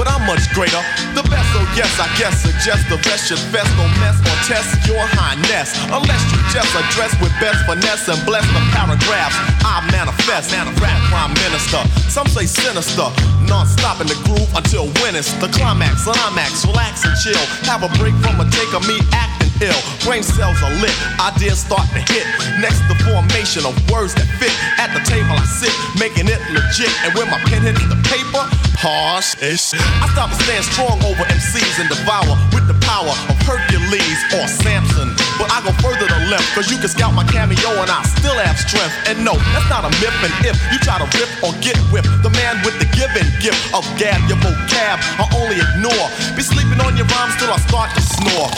But I'm much greater. The best, oh yes, I guess suggest the best should best don't mess or test your highness. Unless you just address with best finesse and bless the paragraphs. I manifest, And a rap prime minister. Some say sinister, non-stop in the groove until when it's the climax. Climax, relax and chill. Have a break from a take of me acting ill. Brain cells are lit, ideas start to hit. Next, the formation of words that fit. At the table I sit, making it legit. And when my pen hits the paper, harsh ish. I stop and stand strong over MCs and devour with the power of Hercules or Samson. But I go further to left, cause you can scout my cameo and I still have strength. And no, that's not a myth. And if you try to rip or get whipped, the man with the given gift of gab, your vocab, I only ignore. Be sleeping on your rhymes till I start to snore.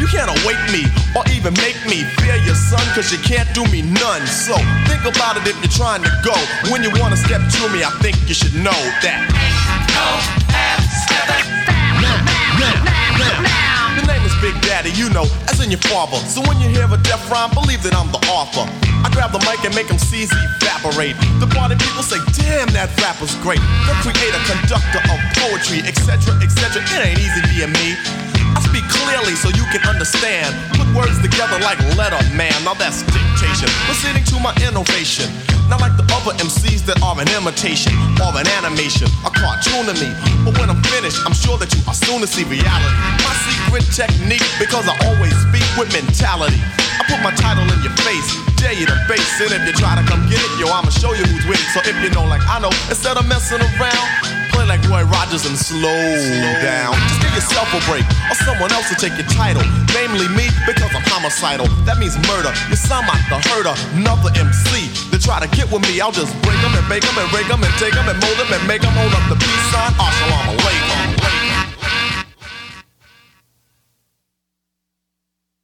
You can't awake me or even make me fear your son, cause you can't do me none. So think about it if you're trying to go. When you wanna step to me, I think you should know that. The name is Big Daddy, you know, as in your father. So when you hear a deaf rhyme, believe that I'm the author. I grab the mic and make them seize evaporate. The party people say, damn, that rapper's great. The creator, conductor of poetry, etc., etc. It ain't easy being me. Speak clearly so you can understand. Put words together like letter man. Now that's dictation. Proceeding to my innovation. Not like the other MCs that are an imitation or an animation, a cartoon to me. But when I'm finished, I'm sure that you are soon to see reality. My secret technique, because I always speak with mentality. I put my title in your face, dare you to face it. If you try to come get it, yo, I'ma show you who's it. So if you know, like I know, instead of messing around, play like Roy Rogers and slow down. Just give yourself a break, or someone else will take your title. Namely me, because I'm homicidal. That means murder. You sound like the herder, another MC. They try to get with me, I'll just break them and make them and break them and take them and mold them and make them hold up the peace sign. Assalamu alaikum.